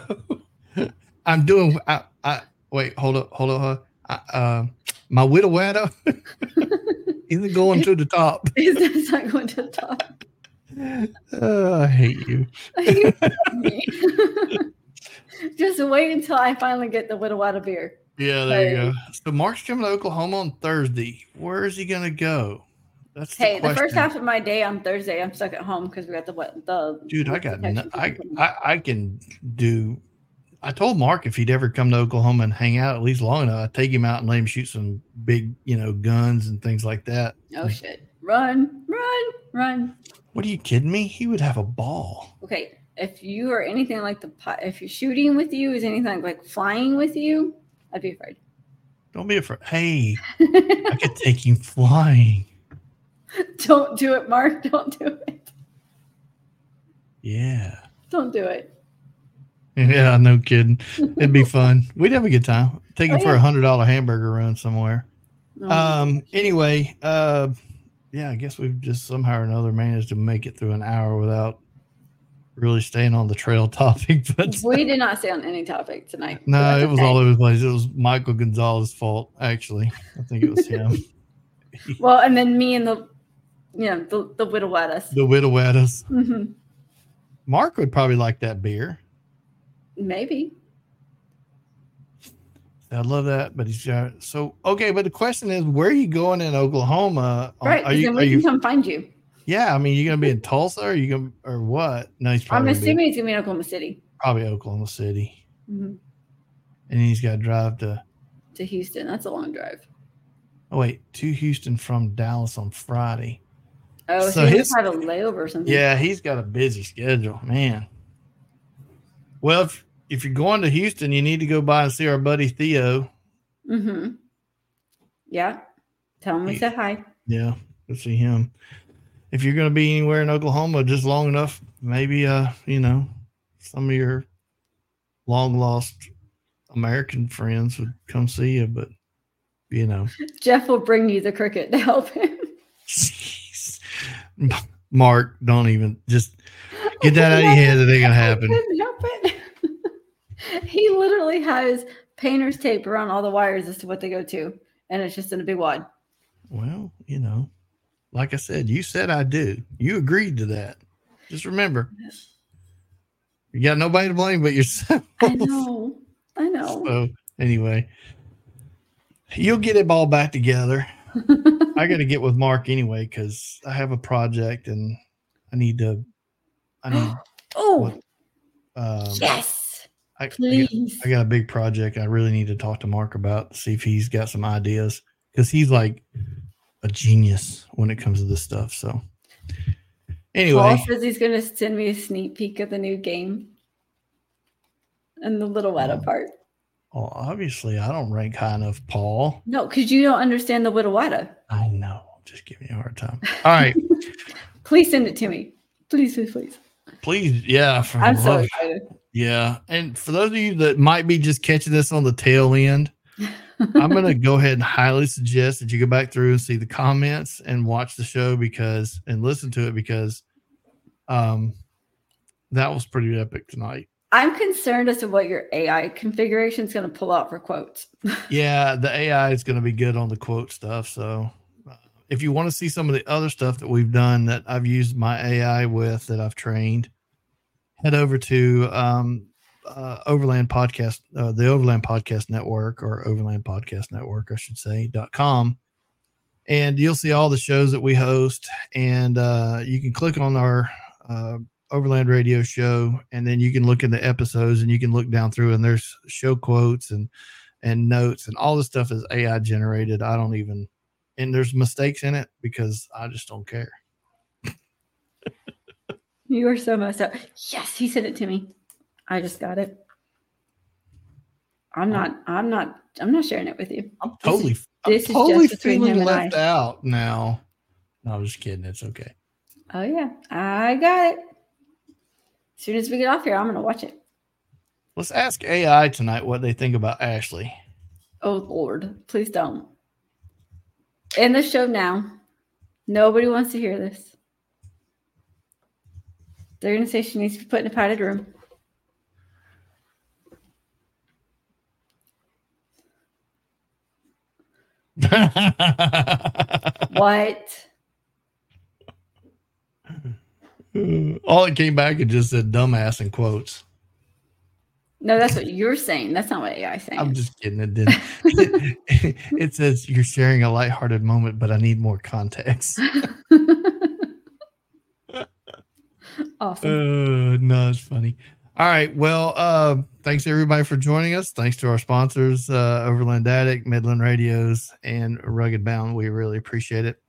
I'm doing. I, I wait. Hold up. Hold up. I, uh, my widow widow isn't going to the top. He's not going to the top. Uh, I hate you. *laughs* *laughs* Just wait until I finally get the Widow Water beer. Yeah, there you go. So Mark's coming to Oklahoma on Thursday. Where is he going to go? That's Hey, the, first half of my day on Thursday, I'm stuck at home because we got the what the dude. I got. No, I, I I can do. I told Mark if he'd ever come to Oklahoma and hang out at least long enough, I'd take him out and let him shoot some big, you know, guns and things like that. Oh shit! Run, run, run. What are you kidding me? He would have a ball. Okay, if you are anything like the pi- if you're shooting with you is anything like flying with you, I'd be afraid. Don't be afraid. Hey, *laughs* I could take you flying. Don't do it, Mark. *laughs* Don't do it. Yeah. Don't do it. *laughs* Yeah, no kidding. It'd be fun. We'd have a good time. Take him Oh, for a hundred dollar hamburger run somewhere. Oh, Um. Anyway, uh, yeah, I guess we've just somehow or another managed to make it through an hour without really staying on the trail *laughs* topic. But we did not stay on any topic tonight. no, it was all over the place. It was Michael Gonzalez's fault. Actually, I think it was him. *laughs* *laughs* Well, and then me and the, you know, the the widow at us. the widow at us. hmm Mark would probably like that beer. Maybe. I love that, but he's got so okay. But the question is, where are you going in Oklahoma? Right. Are you? then Are we you? can come find you. Yeah, I mean, you're gonna be in Tulsa, or you gonna, or what? No, he's probably. I'm probably gonna be- assuming it's gonna be in Oklahoma City probably Oklahoma City, Mhm. and he's got to drive to. to Houston. That's a long drive. Oh wait, to Houston from Dallas on Friday. Oh, So so, he his- a layover or something. Yeah, he's got a busy schedule, man. Well, if if you're going to Houston, you need to go by and see our buddy Theo. Mm-hmm. Yeah. Tell him we said hi. Yeah, go see him. If you're going to be anywhere in Oklahoma just long enough, maybe uh, you know, some of your long lost American friends would come see you, but you know, *laughs* Jeff will bring you the cricket to help him. jeez. *laughs* Mark, don't even just get that out of your head. That ain't gonna *laughs* happen. Couldn't help it. he literally has painter's tape around all the wires as to what they go to, and it's just in a big wad. Well, you know, like I said, you said I do. You agreed to that. Just remember, you got nobody to blame but yourself. I know. I know. *laughs* So anyway, you'll get it all back together. *laughs* I got to get with Mark anyway because I have a project and I need to. I need. *gasps* oh, Um, yes. I, I, got, I got a big project. I really need to talk to Mark about to see if he's got some ideas because he's like a genius when it comes to this stuff. So anyway, Paul says he's going to send me a sneak peek of the new game and the little Weta Oh. part. well, obviously I don't rank high enough, Paul. No, because you don't understand the Wita I know. I'm just giving you a hard time. All right, *laughs* Please send it to me. Please, please, please. please, yeah. For I'm so excited. Yeah. And for those of you that might be just catching this on the tail end, I'm going *laughs* to go ahead and highly suggest that you go back through and see the comments and watch the show because, and listen to it because um, that was pretty epic tonight. I'm concerned as to what your AI configuration is going to pull out for quotes. *laughs* Yeah. The AI is going to be good on the quote stuff. So uh, if you want to see some of the other stuff that we've done that I've used my AI with that I've trained, head over to um, uh, Overland Podcast, uh, the Overland Podcast Network, or Overland Podcast Network, I should say, dot com, and you'll see all the shows that we host. And uh, you can click on our uh, Overland Radio show, and then you can look in the episodes, and you can look down through, and there's show quotes and and notes, and all this stuff is AI generated. I don't even, and there's mistakes in it because I just don't care. You are so messed up. Yes, he sent it to me. I just got it. I'm not. I'm not. I'm not sharing it with you. I'm This is- totally, this I'm totally just feeling left I. out now. No, I'm just kidding. It's okay. Oh yeah, I got it. As soon as we get off here, I'm gonna watch it. Let's ask AI tonight what they think about Ashley. Oh Lord, please don't. End the show now. Nobody wants to hear this. They're gonna say she needs to be put in a padded room. What? *laughs* All it came back and just said dumbass in quotes. No, that's what you're saying. That's not what AI is saying. I'm just kidding. It didn't. *laughs* *laughs* it says you're sharing a lighthearted moment, but I need more context. Awesome. Uh, no, it's funny. All right. Well, uh, thanks everybody for joining us. Thanks to our sponsors, uh, Overland Attic, Midland Radios, and Rugged Bound. We really appreciate it.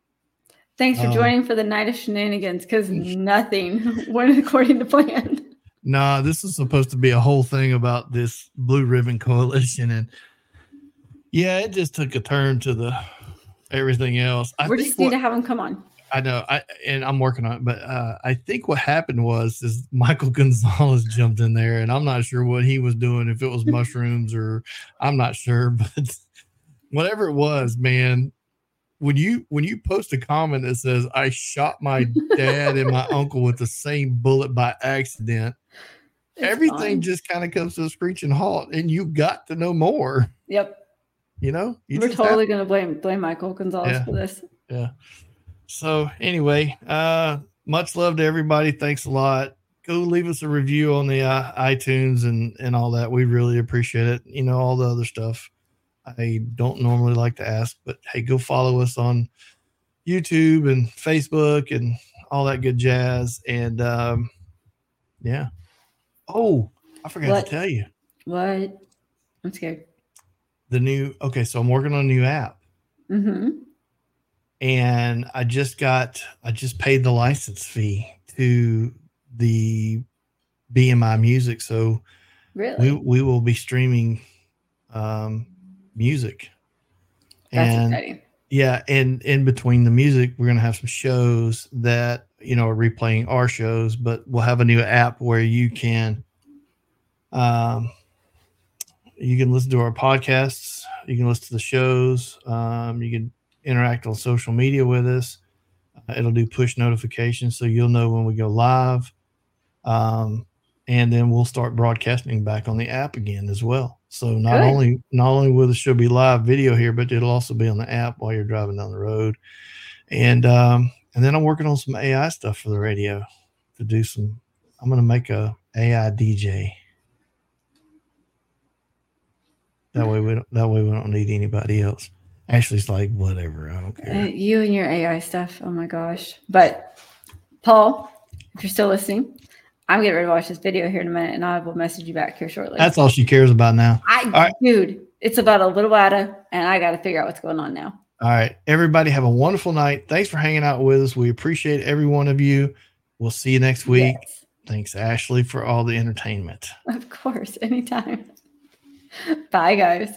Thanks for Um, joining for the night of shenanigans because *laughs* nothing *laughs* went according to plan. Nah, this is supposed to be a whole thing about this Blue Ribbon Coalition, and yeah, it just took a turn to the everything else. I we just need what- to have them come on. I know, I and I'm working on it, but uh, I think what happened was is Michael *laughs* Gonzalez jumped in there, and I'm not sure what he was doing, if it was *laughs* mushrooms or I'm not sure, *laughs* but whatever it was, man. When you when you post a comment that says I shot my dad and my uncle with the same bullet by accident, It's everything fine. just kind of comes to a screeching halt, and you got to know more. Yep. You know, you We're have totally gonna blame blame Michael Gonzalez Yeah. for this. So anyway, uh, much love to everybody. Thanks a lot. Go leave us a review on the uh, iTunes and and all that. We really appreciate it. You know all the other stuff. I don't normally like to ask, but hey, go follow us on YouTube and Facebook and all that good jazz. And um, yeah. Oh, I forgot What? to tell you What? I'm scared. the new. Okay, so I'm working on a new app. Mm-hmm. And I just got I just paid the license fee to the BMI music, so Really? we we will be streaming um, music. That's and exciting. yeah, and in between the music, we're gonna have some shows that you know are replaying our shows, but we'll have a new app where you can um you can listen to our podcasts, you can listen to the shows, um, you can interact on social media with us. Uh, it'll do push notifications so you'll know when we go live. Um, and then we'll start broadcasting back on the app again as well. So not Good. only not only will the show be live video here, but it'll also be on the app while you're driving down the road. And um, and then I'm working on some AI stuff for the radio to do some. I'm going to make a AI DJ. That way we don't, that way we don't need anybody else. Ashley's like whatever. I don't Uh, care. you and your AI stuff. Oh my gosh. But Paul, if you're still listening, I'm getting ready to watch this video here in a minute and I will message you back here shortly. That's all she cares about now. I right. dude, it's about a little Ada and I gotta figure out what's going on now. All right. Everybody have a wonderful night. Thanks for hanging out with us. We appreciate every one of you. We'll see you next week. Yes. Thanks, Ashley, for all the entertainment. Of course, *laughs* anytime. Bye guys.